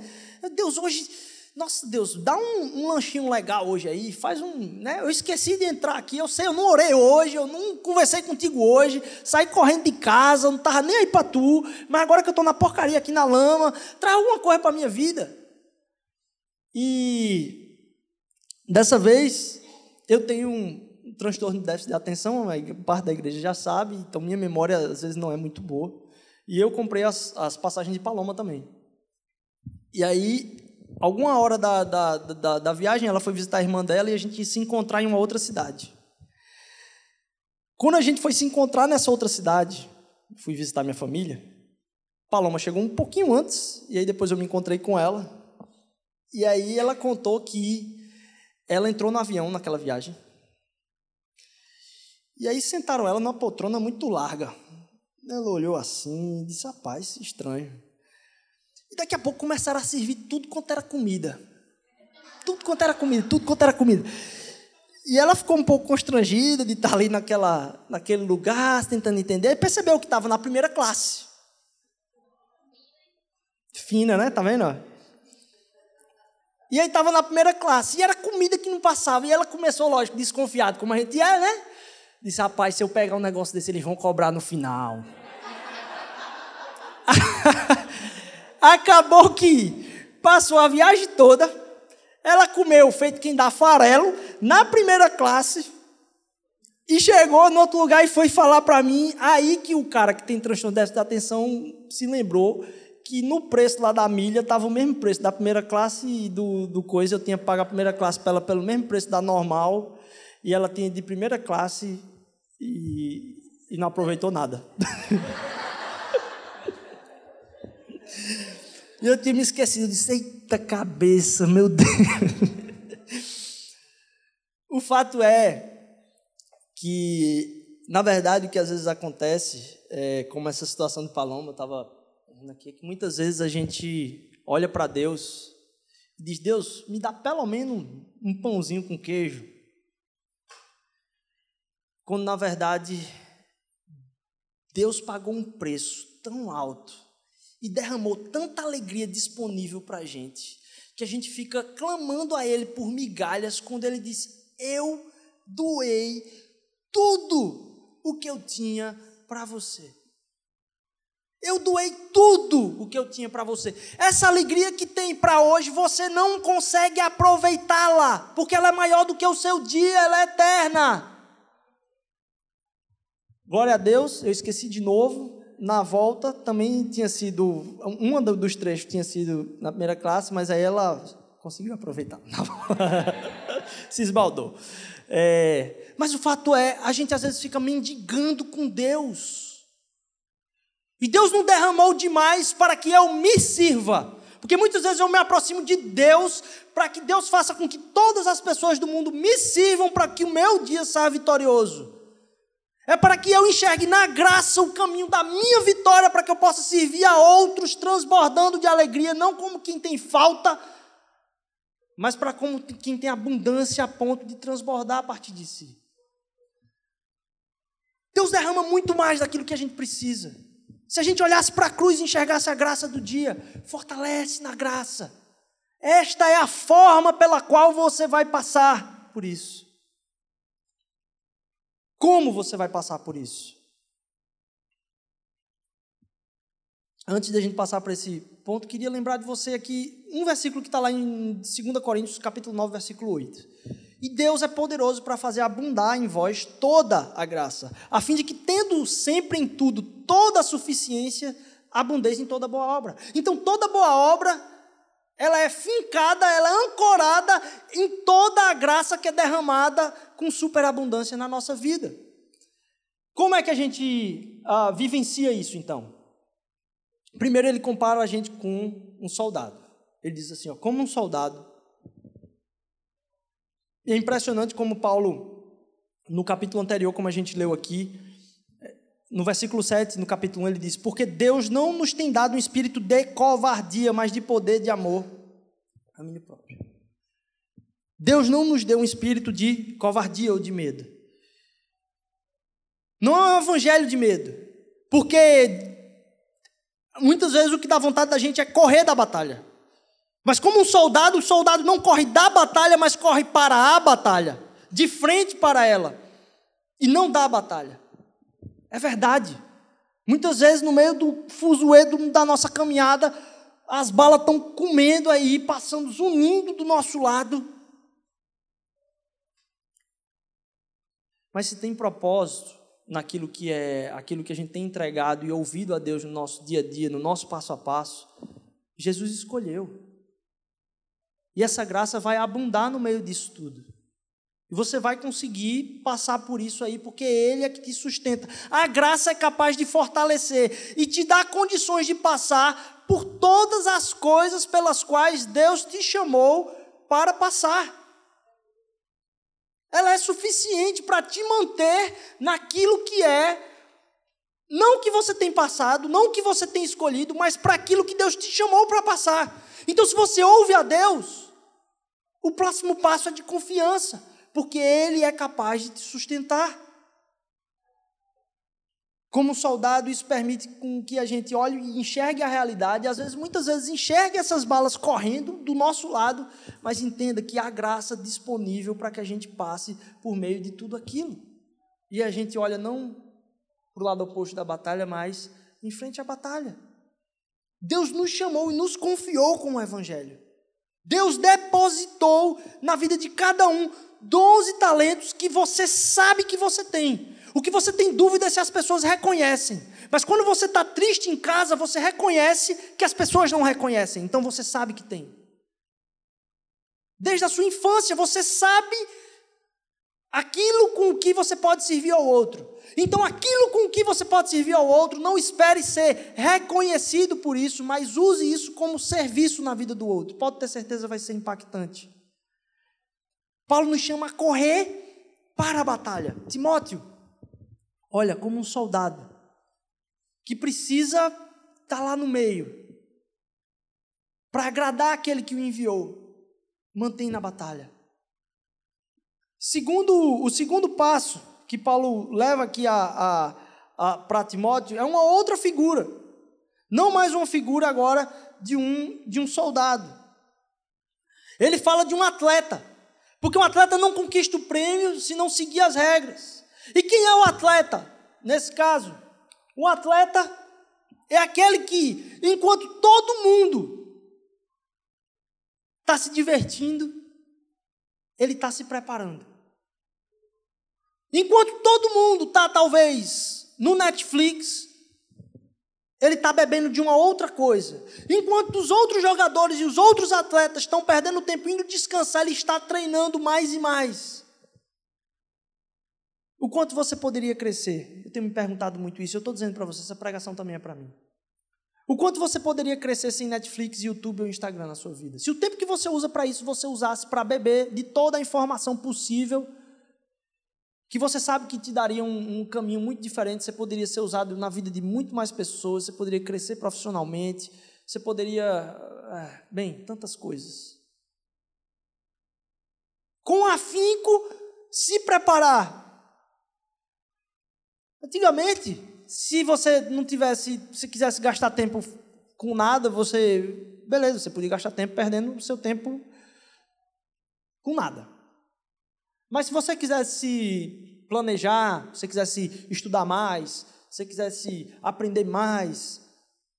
Deus, hoje nossa, Deus, dá um, um, lanchinho legal hoje aí, faz um. Né? Eu esqueci de entrar aqui, eu sei, eu não orei hoje, eu não conversei contigo hoje, saí correndo de casa, não estava nem aí para tu, mas agora que eu estou na porcaria aqui na lama, traz alguma coisa para minha vida. E dessa vez eu tenho um transtorno de déficit de atenção, parte da igreja já sabe, então minha memória às vezes não é muito boa. E eu comprei as, as passagens de Paloma também. E aí alguma hora da, da, da, da, viagem, ela foi visitar a irmã dela e a gente se encontrar em uma outra cidade. Quando a gente foi se encontrar nessa outra cidade, fui visitar minha família, Paloma chegou um pouquinho antes, e aí depois eu me encontrei com ela. E aí ela contou que ela entrou no avião naquela viagem. E aí sentaram ela numa poltrona muito larga. Ela olhou assim e disse: Rapaz, estranho. E daqui a pouco começaram a servir tudo quanto era comida. Tudo quanto era comida, tudo quanto era comida. E ela ficou um pouco constrangida de estar ali naquela, naquele lugar, tentando entender, e percebeu que estava na primeira classe. Fina, né? Tá vendo? E aí estava na primeira classe, e era comida que não passava. E ela começou, lógico, desconfiada, como a gente é, né? Disse, rapaz, se eu pegar um negócio desse, eles vão cobrar no final. [laughs] Acabou que passou a viagem toda, ela comeu feito quem dá farelo, na primeira classe, e chegou no outro lugar e foi falar para mim, aí que o cara que tem transtorno de atenção se lembrou que no preço lá da milha estava o mesmo preço da primeira classe e do, do coisa, eu tinha que pagar a primeira classe para ela pelo mesmo preço da normal, e ela tinha de primeira classe e, e não aproveitou nada. [laughs] E eu tinha me esquecido, eu disse, eita cabeça, meu Deus. [laughs] o fato é que, na verdade, o que às vezes acontece, é, como essa situação de Paloma, eu estava aqui, que muitas vezes a gente olha para Deus e diz, Deus, me dá pelo menos um pãozinho com queijo. Quando, na verdade, Deus pagou um preço tão alto e derramou tanta alegria disponível para a gente, que a gente fica clamando a Ele por migalhas quando Ele disse: Eu doei tudo o que eu tinha para você. Eu doei tudo o que eu tinha para você. Essa alegria que tem para hoje, você não consegue aproveitá-la, porque ela é maior do que o seu dia, ela é eterna. Glória a Deus, eu esqueci de novo na volta também tinha sido, uma dos trechos tinha sido na primeira classe, mas aí ela conseguiu aproveitar. [laughs] se esbaldou. É, mas o fato é, a gente às vezes fica mendigando com Deus. E Deus não derramou demais para que eu me sirva. Porque muitas vezes eu me aproximo de Deus para que Deus faça com que todas as pessoas do mundo me sirvam para que o meu dia saia vitorioso. É para que eu enxergue na graça o caminho da minha vitória, para que eu possa servir a outros transbordando de alegria, não como quem tem falta, mas para como quem tem abundância a ponto de transbordar a partir de si. Deus derrama muito mais daquilo que a gente precisa. Se a gente olhasse para a cruz e enxergasse a graça do dia, fortalece na graça. Esta é a forma pela qual você vai passar por isso. Como você vai passar por isso? Antes da gente passar para esse ponto, queria lembrar de você aqui um versículo que está lá em 2 Coríntios, capítulo 9, versículo 8. E Deus é poderoso para fazer abundar em vós toda a graça, a fim de que, tendo sempre em tudo toda a suficiência, abundeis em toda boa obra. Então, toda boa obra, ela é fincada, ela é ancorada em toda a graça que é derramada com superabundância na nossa vida. Como é que a gente ah, vivencia isso, então? Primeiro, ele compara a gente com um soldado. Ele diz assim: ó, como um soldado e é impressionante como Paulo, no capítulo anterior, como a gente leu aqui, no versículo 7, no capítulo 1, ele diz: Porque Deus não nos tem dado um espírito de covardia, mas de poder, de amor, a mim próprio. Deus não nos deu um espírito de covardia ou de medo. Não é um evangelho de medo, porque muitas vezes o que dá vontade da gente é correr da batalha. Mas como um soldado, o soldado não corre da batalha, mas corre para a batalha, de frente para ela, e não da batalha. É verdade. Muitas vezes, no meio do fuzuê da nossa caminhada, as balas estão comendo aí, passando, zunindo do nosso lado. Mas se tem propósito naquilo que é aquilo que a gente tem entregado e ouvido a Deus no nosso dia a dia, no nosso passo a passo, Jesus escolheu. E essa graça vai abundar no meio disso tudo. E você vai conseguir passar por isso aí, porque Ele é que te sustenta. A graça é capaz de fortalecer e te dar condições de passar por todas as coisas pelas quais Deus te chamou para passar. Ela é suficiente para te manter naquilo que é, não que você tem passado, não que você tem escolhido, mas para aquilo que Deus te chamou para passar. Então, se você ouve a Deus, o próximo passo é de confiança, porque Ele é capaz de te sustentar. Como soldado, isso permite com que a gente olhe e enxergue a realidade, às vezes, muitas vezes, enxergue essas balas correndo do nosso lado, mas entenda que há graça disponível para que a gente passe por meio de tudo aquilo. E a gente olha não para o lado oposto da batalha, mas em frente à batalha. Deus nos chamou e nos confiou com o Evangelho. Deus depositou na vida de cada um 12 talentos que você sabe que você tem. O que você tem dúvida é se as pessoas reconhecem. Mas quando você está triste em casa, você reconhece que as pessoas não reconhecem. Então você sabe que tem. Desde a sua infância, você sabe aquilo com que você pode servir ao outro. Então, aquilo com que você pode servir ao outro, não espere ser reconhecido por isso, mas use isso como serviço na vida do outro. Pode ter certeza, vai ser impactante. Paulo nos chama a correr para a batalha. Timóteo, olha, como um soldado que precisa estar tá lá no meio para agradar aquele que o enviou, mantém na batalha. Segundo, o segundo passo que Paulo leva aqui a, a, a para Timóteo é uma outra figura. Não mais uma figura agora de um, de um soldado. Ele fala de um atleta. Porque um atleta não conquista o prêmio se não seguir as regras. E quem é o atleta? Nesse caso, o atleta é aquele que, enquanto todo mundo está se divertindo, ele está se preparando. Enquanto todo mundo está, talvez, no Netflix, Ele está bebendo de uma outra coisa. Enquanto os outros jogadores e os outros atletas estão perdendo tempo indo descansar, ele está treinando mais e mais. O quanto você poderia crescer? Eu tenho me perguntado muito isso. Eu estou dizendo para você, essa pregação também é para mim. O quanto você poderia crescer sem Netflix, YouTube ou Instagram na sua vida? Se o tempo que você usa para isso você usasse para beber de toda a informação possível, que você sabe que te daria um, um, caminho muito diferente, você poderia ser usado na vida de muito mais pessoas, você poderia crescer profissionalmente, você poderia. É, bem, tantas coisas. Com afinco, se preparar. Antigamente, se você não tivesse, se quisesse gastar tempo com nada, você, beleza, você podia gastar tempo perdendo o seu tempo com nada. Mas se você quisesse planejar, se você quisesse estudar mais, se você quisesse aprender mais,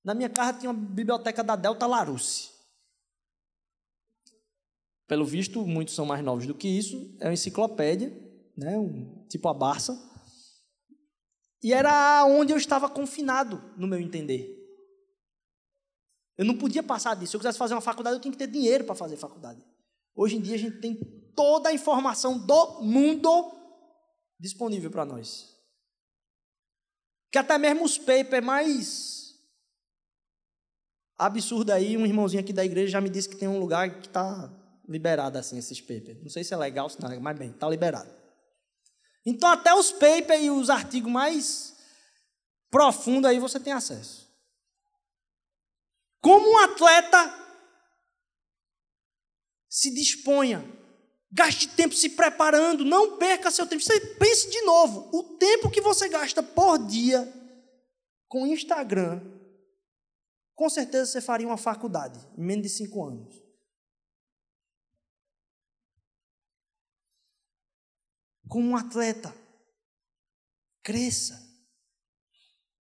na minha casa tinha uma biblioteca da Delta Larousse. Pelo visto, muitos são mais novos do que isso. É uma enciclopédia, né? um, tipo a Barça. E era onde eu estava confinado, no meu entender. Eu não podia passar disso. Se eu quisesse fazer uma faculdade, eu tinha que ter dinheiro para fazer faculdade. Hoje em dia a gente tem toda a informação do mundo disponível para nós. Que até mesmo os papers mais absurdo aí, um irmãozinho aqui da igreja já me disse que tem um lugar que está liberado assim esses papers. Não sei se é legal, se não é, mas bem, está liberado. Então, até os papers e os artigos mais profundos aí você tem acesso. Como um atleta se disponha, gaste tempo se preparando, não perca seu tempo. Você pense de novo, o tempo que você gasta por dia com Instagram, com certeza você faria uma faculdade em menos de cinco anos. como um atleta. Cresça.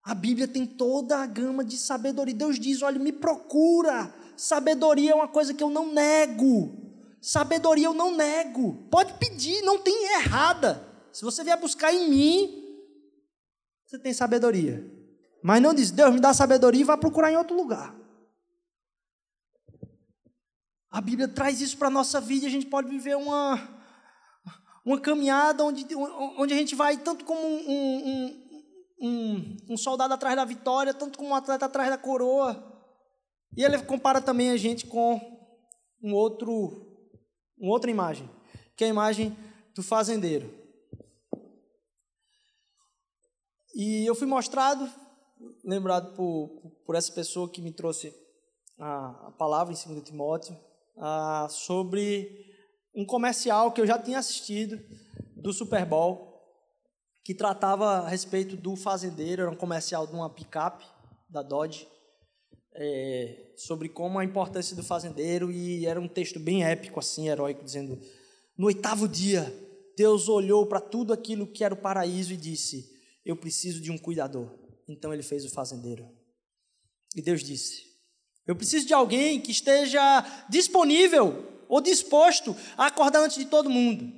A Bíblia tem toda a gama de sabedoria. Deus diz: olha, me procura. Sabedoria é uma coisa que eu não nego. Sabedoria eu não nego. Pode pedir, não tem errada. Se você vier buscar em mim, você tem sabedoria. Mas não diz, Deus me dá sabedoria e vai procurar em outro lugar. A Bíblia traz isso para a nossa vida e a gente pode viver uma, uma caminhada onde, onde a gente vai tanto como um, um, um, um soldado atrás da vitória, tanto como um atleta atrás da coroa. E ele compara também a gente com um outro, uma outra imagem, que é a imagem do fazendeiro. E eu fui mostrado, lembrado por, por essa pessoa que me trouxe a, a palavra em 2 Timóteo, a, sobre um comercial que eu já tinha assistido do Super Bowl, que tratava a respeito do fazendeiro, era um comercial de uma picape da Dodge, é, sobre como a importância do fazendeiro, e era um texto bem épico, assim, heróico, dizendo: No oitavo dia, Deus olhou para tudo aquilo que era o paraíso e disse: Eu preciso de um cuidador. Então ele fez o fazendeiro. E Deus disse: Eu preciso de alguém que esteja disponível ou disposto a acordar antes de todo mundo,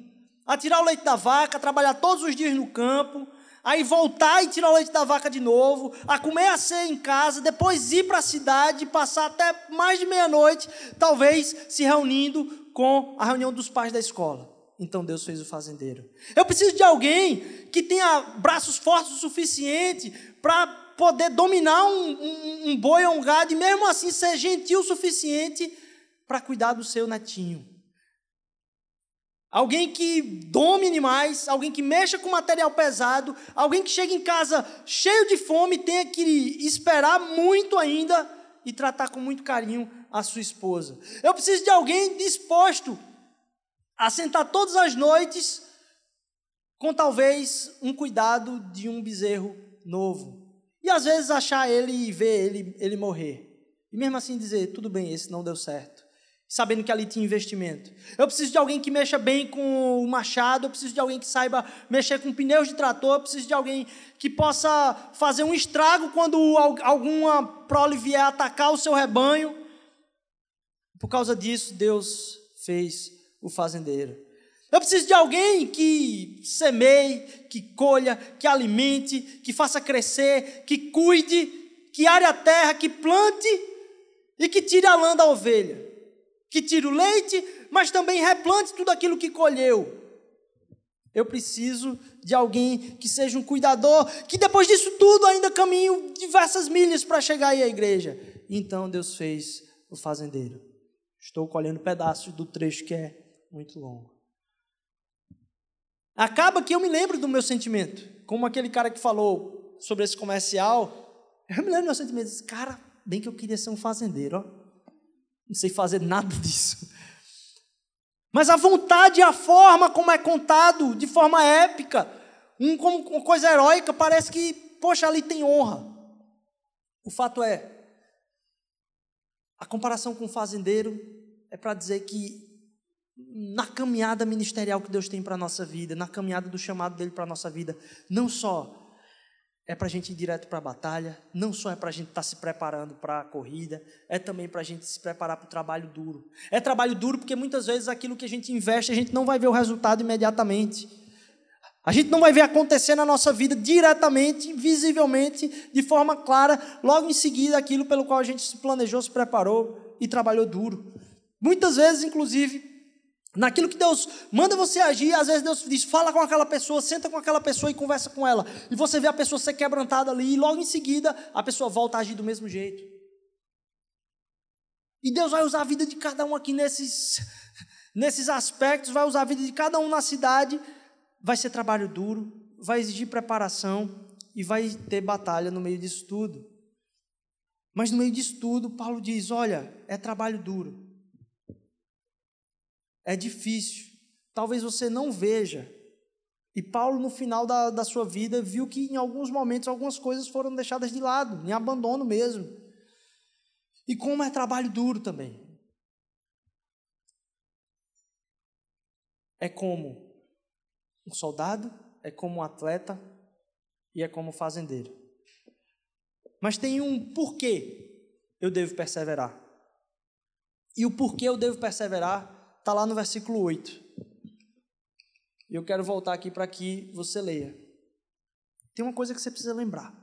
a tirar o leite da vaca, trabalhar todos os dias no campo, aí voltar e tirar o leite da vaca de novo, a comer a ceia em casa, depois ir para a cidade, passar até mais de meia-noite, talvez se reunindo com a reunião dos pais da escola. Então Deus fez o fazendeiro. Eu preciso de alguém que tenha braços fortes o suficiente para poder dominar um, um, um boi ou um gado e mesmo assim ser gentil o suficiente para cuidar do seu netinho. Alguém que domine mais, alguém que mexa com material pesado, alguém que chega em casa cheio de fome e tenha que esperar muito ainda e tratar com muito carinho a sua esposa. Eu preciso de alguém disposto a sentar todas as noites com talvez um cuidado de um bezerro novo. E às vezes achar ele e ver ele, ele morrer. E mesmo assim dizer, tudo bem, esse não deu certo sabendo que ali tinha investimento. Eu preciso de alguém que mexa bem com o machado, eu preciso de alguém que saiba mexer com pneus de trator, eu preciso de alguém que possa fazer um estrago quando alguma prole vier atacar o seu rebanho. Por causa disso, Deus fez o fazendeiro. Eu preciso de alguém que semeie, que colha, que alimente, que faça crescer, que cuide que are a terra, que plante e que tire a lã da ovelha, que tire o leite, mas também replante tudo aquilo que colheu. Eu preciso de alguém que seja um cuidador, que depois disso tudo ainda caminhe diversas milhas para chegar aí à igreja. Então Deus fez o fazendeiro. Estou colhendo pedaços do trecho que é muito longo. Acaba que eu me lembro do meu sentimento, como aquele cara que falou sobre esse comercial. Eu me lembro do meu sentimento, cara, bem que eu queria ser um fazendeiro, ó. Não sei fazer nada [laughs] disso. Mas a vontade e a forma como é contado, de forma épica, um, como uma coisa heróica, parece que, poxa, ali tem honra. O fato é, a comparação com o fazendeiro é para dizer que na caminhada ministerial que Deus tem para a nossa vida, na caminhada do chamado dele para a nossa vida, não só é para a gente ir direto para a batalha, não só é para a gente estar tá se preparando para a corrida, é também para a gente se preparar para o trabalho duro. É trabalho duro porque muitas vezes aquilo que a gente investe, a gente não vai ver o resultado imediatamente. A gente não vai ver acontecer na nossa vida diretamente, visivelmente, de forma clara, logo em seguida aquilo pelo qual a gente se planejou, se preparou e trabalhou duro. Muitas vezes, inclusive, Naquilo que Deus manda você agir, às vezes Deus diz: fala com aquela pessoa, senta com aquela pessoa e conversa com ela. E você vê a pessoa ser quebrantada ali, e logo em seguida a pessoa volta a agir do mesmo jeito. E Deus vai usar a vida de cada um aqui nesses, [laughs] nesses aspectos, vai usar a vida de cada um na cidade. Vai ser trabalho duro, vai exigir preparação e vai ter batalha no meio disso tudo. Mas no meio disso tudo, Paulo diz: olha, é trabalho duro é difícil. Talvez você não veja. E Paulo, no final da, da sua vida, viu que em alguns momentos algumas coisas foram deixadas de lado, em abandono mesmo. E como é trabalho duro também. É como um soldado, é como um atleta e é como um fazendeiro. Mas tem um porquê eu devo perseverar. E o porquê eu devo perseverar está lá no versículo 8. E eu quero voltar aqui para que você leia. Tem uma coisa que você precisa lembrar.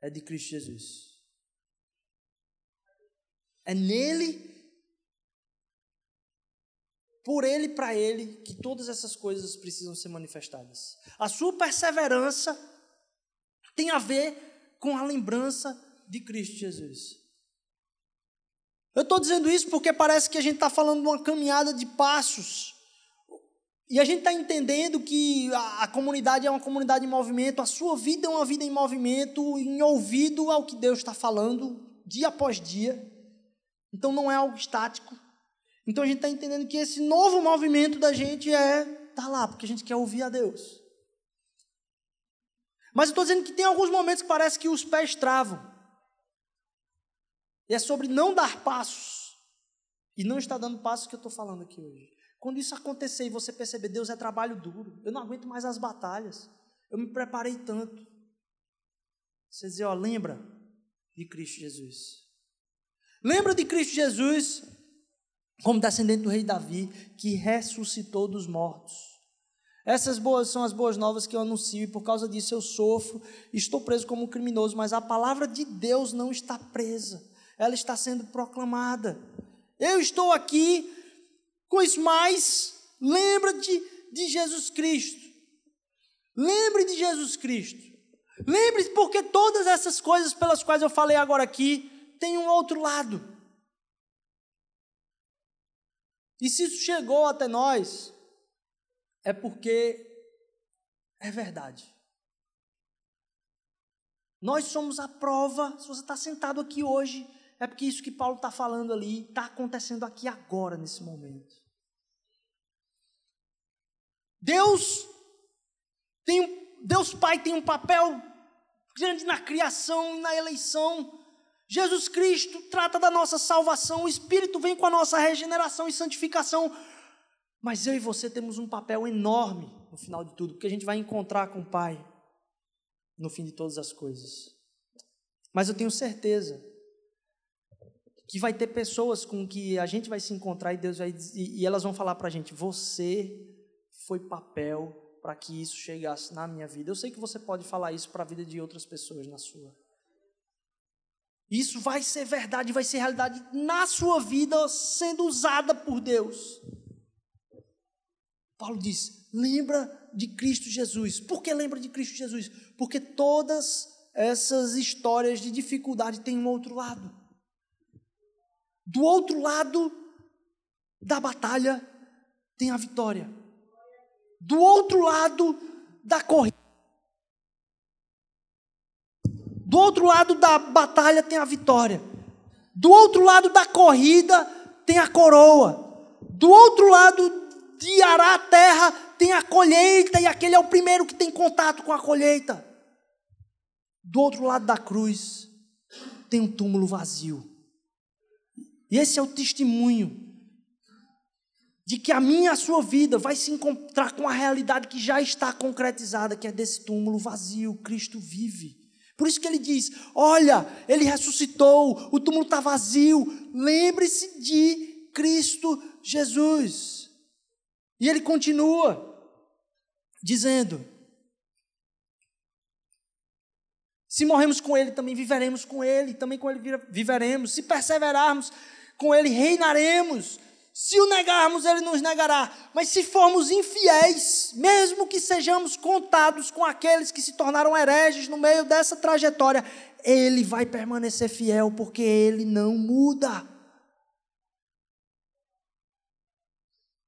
É de Cristo Jesus. É nele, por ele para ele, que todas essas coisas precisam ser manifestadas. A sua perseverança tem a ver com a lembrança de Cristo Jesus. Eu estou dizendo isso porque parece que a gente está falando de uma caminhada de passos. E a gente está entendendo que a, a, comunidade é uma comunidade em movimento, a sua vida é uma vida em movimento, em ouvido ao que Deus está falando, dia após dia. Então não é algo estático. Então a gente está entendendo que esse novo movimento da gente é estar tá lá, porque a gente quer ouvir a Deus. Mas eu estou dizendo que tem alguns momentos que parece que os pés travam. É sobre não dar passos. E não está dando passos que eu estou falando aqui hoje. Quando isso acontecer e você perceber, Deus é trabalho duro. Eu não aguento mais as batalhas. Eu me preparei tanto. Você dizer, ó, lembra de Cristo Jesus. Lembra de Cristo Jesus como descendente do rei Davi, que ressuscitou dos mortos. Essas boas são as boas novas que eu anuncio, e por causa disso eu sofro, estou preso como um criminoso, mas a palavra de Deus não está presa ela está sendo proclamada. Eu estou aqui com mas lembra-te de Jesus Cristo. Lembre de Jesus Cristo. Lembre-se, porque todas essas coisas pelas quais eu falei agora aqui têm um outro lado. E se isso chegou até nós, é porque é verdade. Nós somos a prova, se você está sentado aqui hoje, é porque isso que Paulo está falando ali está acontecendo aqui agora, nesse momento. Deus tem Deus Pai tem um papel grande na criação e na eleição. Jesus Cristo trata da nossa salvação, o Espírito vem com a nossa regeneração e santificação. Mas eu e você temos um papel enorme no final de tudo, porque a gente vai encontrar com o Pai no fim de todas as coisas. Mas eu tenho certeza que vai ter pessoas com que a gente vai se encontrar e Deus vai e, e elas vão falar para a gente: você foi papel para que isso chegasse na minha vida. Eu sei que você pode falar isso para a vida de outras pessoas na sua. Isso vai ser verdade, vai ser realidade na sua vida, sendo usada por Deus. Paulo diz: lembra de Cristo Jesus. Por que lembra de Cristo Jesus? Porque todas essas histórias de dificuldade têm um outro lado. Do outro lado da batalha tem a vitória. Do outro lado da corrida Do outro lado da batalha tem a vitória. Do outro lado da corrida tem a coroa. Do outro lado de arar a terra tem a colheita, e aquele é o primeiro que tem contato com a colheita. Do outro lado da cruz tem um túmulo vazio. E esse é o testemunho de que a minha e a sua vida vai se encontrar com a realidade que já está concretizada, que é desse túmulo vazio. Cristo vive. Por isso que ele diz: Olha, ele ressuscitou, o túmulo está vazio. Lembre-se de Cristo Jesus. E ele continua dizendo: Se morremos com ele, também viveremos com ele, também com ele viveremos. Se perseverarmos, com ele reinaremos. Se o negarmos, ele nos negará. Mas se formos infiéis, mesmo que sejamos contados com aqueles que se tornaram hereges no meio dessa trajetória, ele vai permanecer fiel, porque ele não muda.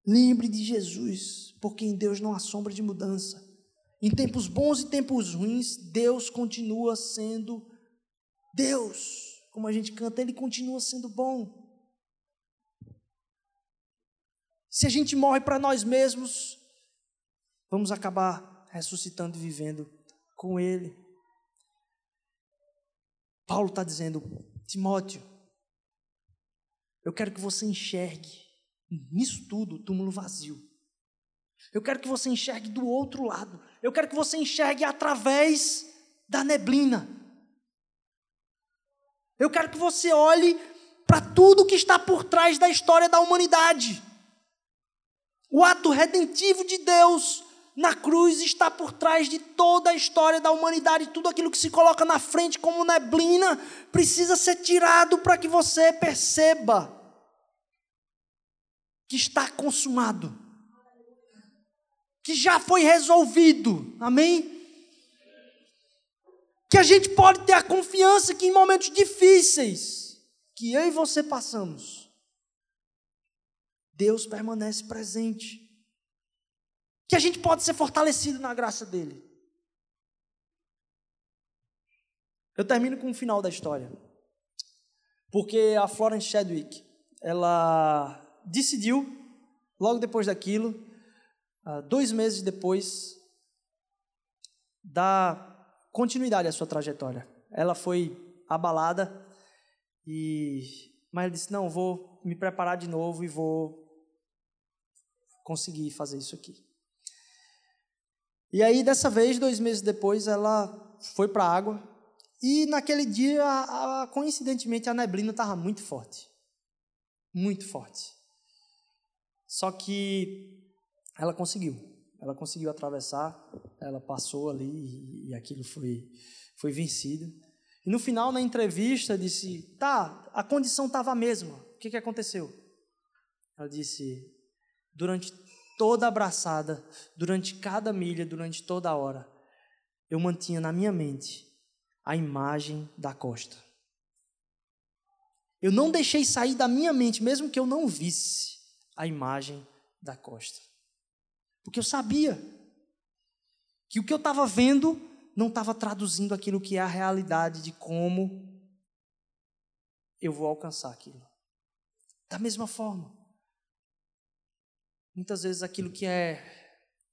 Lembre de Jesus, porque em Deus não há sombra de mudança. Em tempos bons e tempos ruins, Deus continua sendo Deus. Como a gente canta, Ele continua sendo bom. Se a gente morre para nós mesmos, vamos acabar ressuscitando e vivendo com Ele. Paulo está dizendo, Timóteo, eu quero que você enxergue nisso tudo o túmulo vazio. Eu quero que você enxergue do outro lado. Eu quero que você enxergue através da neblina. Eu quero que você olhe para tudo que está por trás da história da humanidade. O ato redentivo de Deus na cruz está por trás de toda a história da humanidade. Tudo aquilo que se coloca na frente como neblina precisa ser tirado para que você perceba que está consumado, que já foi resolvido. Amém? Que a gente pode ter a confiança que em momentos difíceis que eu e você passamos, Deus permanece presente. Que a gente pode ser fortalecido na graça dele. Eu termino com o final da história. Porque a Florence Chadwick, ela decidiu, logo depois daquilo, ah, dois meses depois, dar continuidade à sua trajetória. Ela foi abalada, e, mas ela disse: Não, vou me preparar de novo e vou conseguir fazer isso aqui. E aí, dessa vez, dois meses depois, ela foi para a água. E naquele dia, a, a, coincidentemente, a neblina estava muito forte. Muito forte. Só que ela conseguiu. Ela conseguiu atravessar, ela passou ali e, e aquilo foi, foi vencido. E no final, na entrevista, disse: Tá, a condição estava a mesma. O que, que aconteceu? Ela disse: durante toda a abraçada, durante cada milha, durante toda a hora, eu mantinha na minha mente a imagem da costa. Eu não deixei sair da minha mente, mesmo que eu não visse a imagem da costa. Porque eu sabia que o que eu estava vendo não estava traduzindo aquilo que é a realidade de como eu vou alcançar aquilo. Da mesma forma, Muitas vezes aquilo que é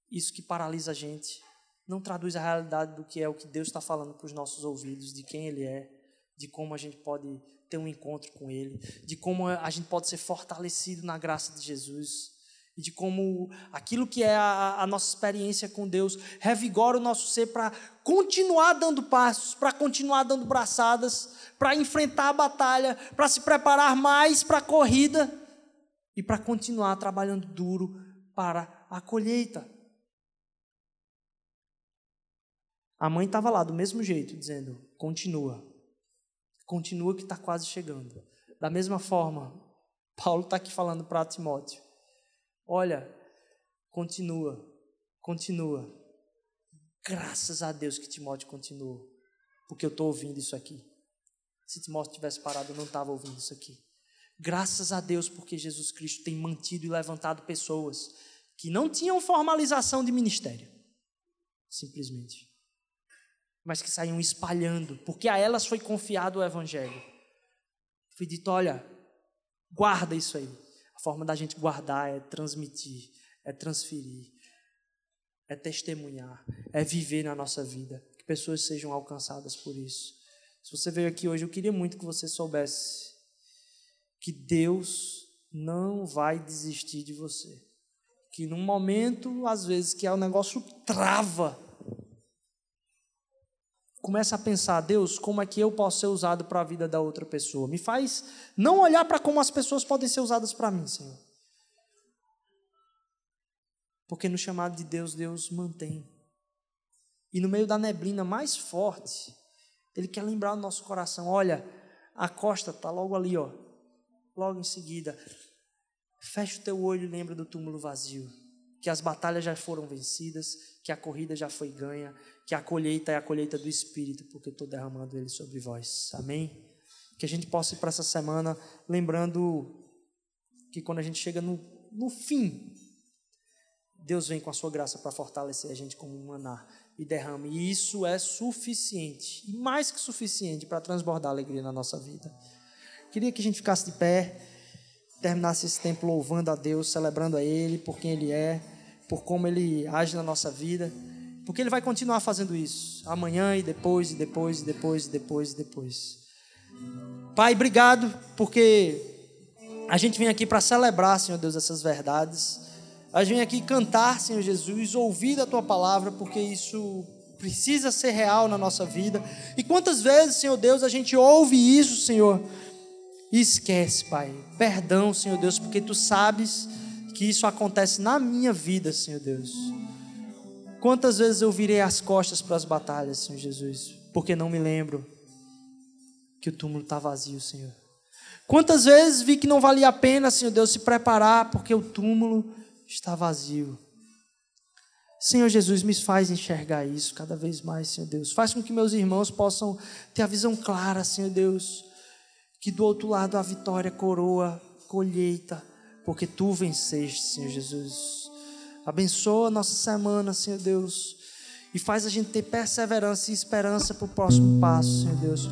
isso que paralisa a gente não traduz a realidade do que é o que Deus está falando para os nossos ouvidos, de quem Ele é, de como a gente pode ter um encontro com Ele, de como a gente pode ser fortalecido na graça de Jesus e de como aquilo que é a, a nossa experiência com Deus revigora o nosso ser para continuar dando passos, para continuar dando braçadas, para enfrentar a batalha, para se preparar mais para a corrida e para continuar trabalhando duro para a colheita. A mãe estava lá do mesmo jeito, dizendo: continua, continua que está quase chegando. Da mesma forma, Paulo está aqui falando para Timóteo: olha, continua, continua. Graças a Deus que Timóteo continuou, porque eu estou ouvindo isso aqui. Se Timóteo tivesse parado, eu não estava ouvindo isso aqui. Graças a Deus, porque Jesus Cristo tem mantido e levantado pessoas que não tinham formalização de ministério, simplesmente, mas que saíam espalhando, porque a elas foi confiado o Evangelho. Foi dito: olha, guarda isso aí. A forma da gente guardar é transmitir, é transferir, é testemunhar, é viver na nossa vida, que pessoas sejam alcançadas por isso. Se você veio aqui hoje, eu queria muito que você soubesse que Deus não vai desistir de você. Que num momento, às vezes, que é o negócio trava, começa a pensar, Deus, como é que eu posso ser usado para a vida da outra pessoa? Me faz não olhar para como as pessoas podem ser usadas para mim, Senhor. Porque no chamado de Deus, Deus mantém. E no meio da neblina mais forte, ele quer lembrar no nosso coração: olha, a costa está logo ali, ó, logo em seguida. Fecha o teu olho e lembra do túmulo vazio. Que as batalhas já foram vencidas, que a corrida já foi ganha, que a colheita é a colheita do Espírito, porque eu estou derramando ele sobre vós. Amém? Que a gente possa ir para essa semana lembrando que quando a gente chega no, no fim, Deus vem com a sua graça para fortalecer a gente como um maná e derrame. E isso é suficiente, e mais que suficiente, para transbordar alegria na nossa vida. Queria que a gente ficasse de pé, terminasse esse tempo louvando a Deus, celebrando a Ele por quem Ele é, por como Ele age na nossa vida, porque Ele vai continuar fazendo isso amanhã e depois, e depois, e depois, e depois, e depois. Pai, obrigado, porque a gente vem aqui para celebrar, Senhor Deus, essas verdades. A gente vem aqui cantar, Senhor Jesus, ouvir a tua palavra, porque isso precisa ser real na nossa vida. E quantas vezes, Senhor Deus, a gente ouve isso, Senhor, e esquece, Pai. Perdão, Senhor Deus, porque tu sabes que isso acontece na minha vida, Senhor Deus. Quantas vezes eu virei as costas para as batalhas, Senhor Jesus, porque não me lembro que o túmulo está vazio, Senhor. Quantas vezes vi que não valia a pena, Senhor Deus, se preparar, porque o túmulo está vazio. Senhor Jesus, me faz enxergar isso cada vez mais, Senhor Deus. Faz com que meus irmãos possam ter a visão clara, Senhor Deus, que do outro lado a vitória coroa, colheita, porque tu venceste, Senhor Jesus. Abençoa a nossa semana, Senhor Deus, e faz a gente ter perseverança e esperança para o próximo passo, Senhor Deus,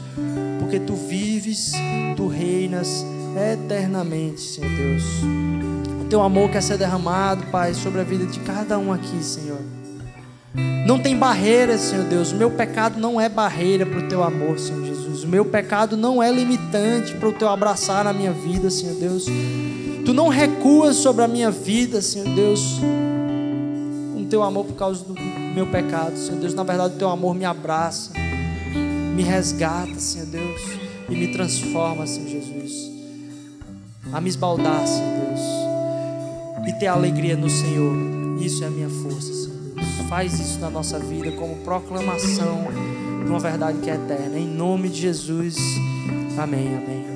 porque tu vives, tu reinas eternamente, Senhor Deus teu amor quer ser derramado, Pai, sobre a vida de cada um aqui, Senhor. Não tem barreiras, Senhor Deus. O meu pecado não é barreira para o teu amor, Senhor Jesus. Meu pecado não é limitante para o teu abraçar na minha vida, Senhor Deus. Tu não recuas sobre a minha vida, Senhor Deus, com o teu amor por causa do meu pecado, Senhor Deus. Na verdade, o teu amor me abraça, me resgata, Senhor Deus, e me transforma, Senhor Jesus, a me esbaldar, Senhor Deus e ter alegria no Senhor. Isso é a minha força, Senhor Deus. Faz isso na nossa vida como proclamação uma verdade que é eterna. Em nome de Jesus. Amém, amém.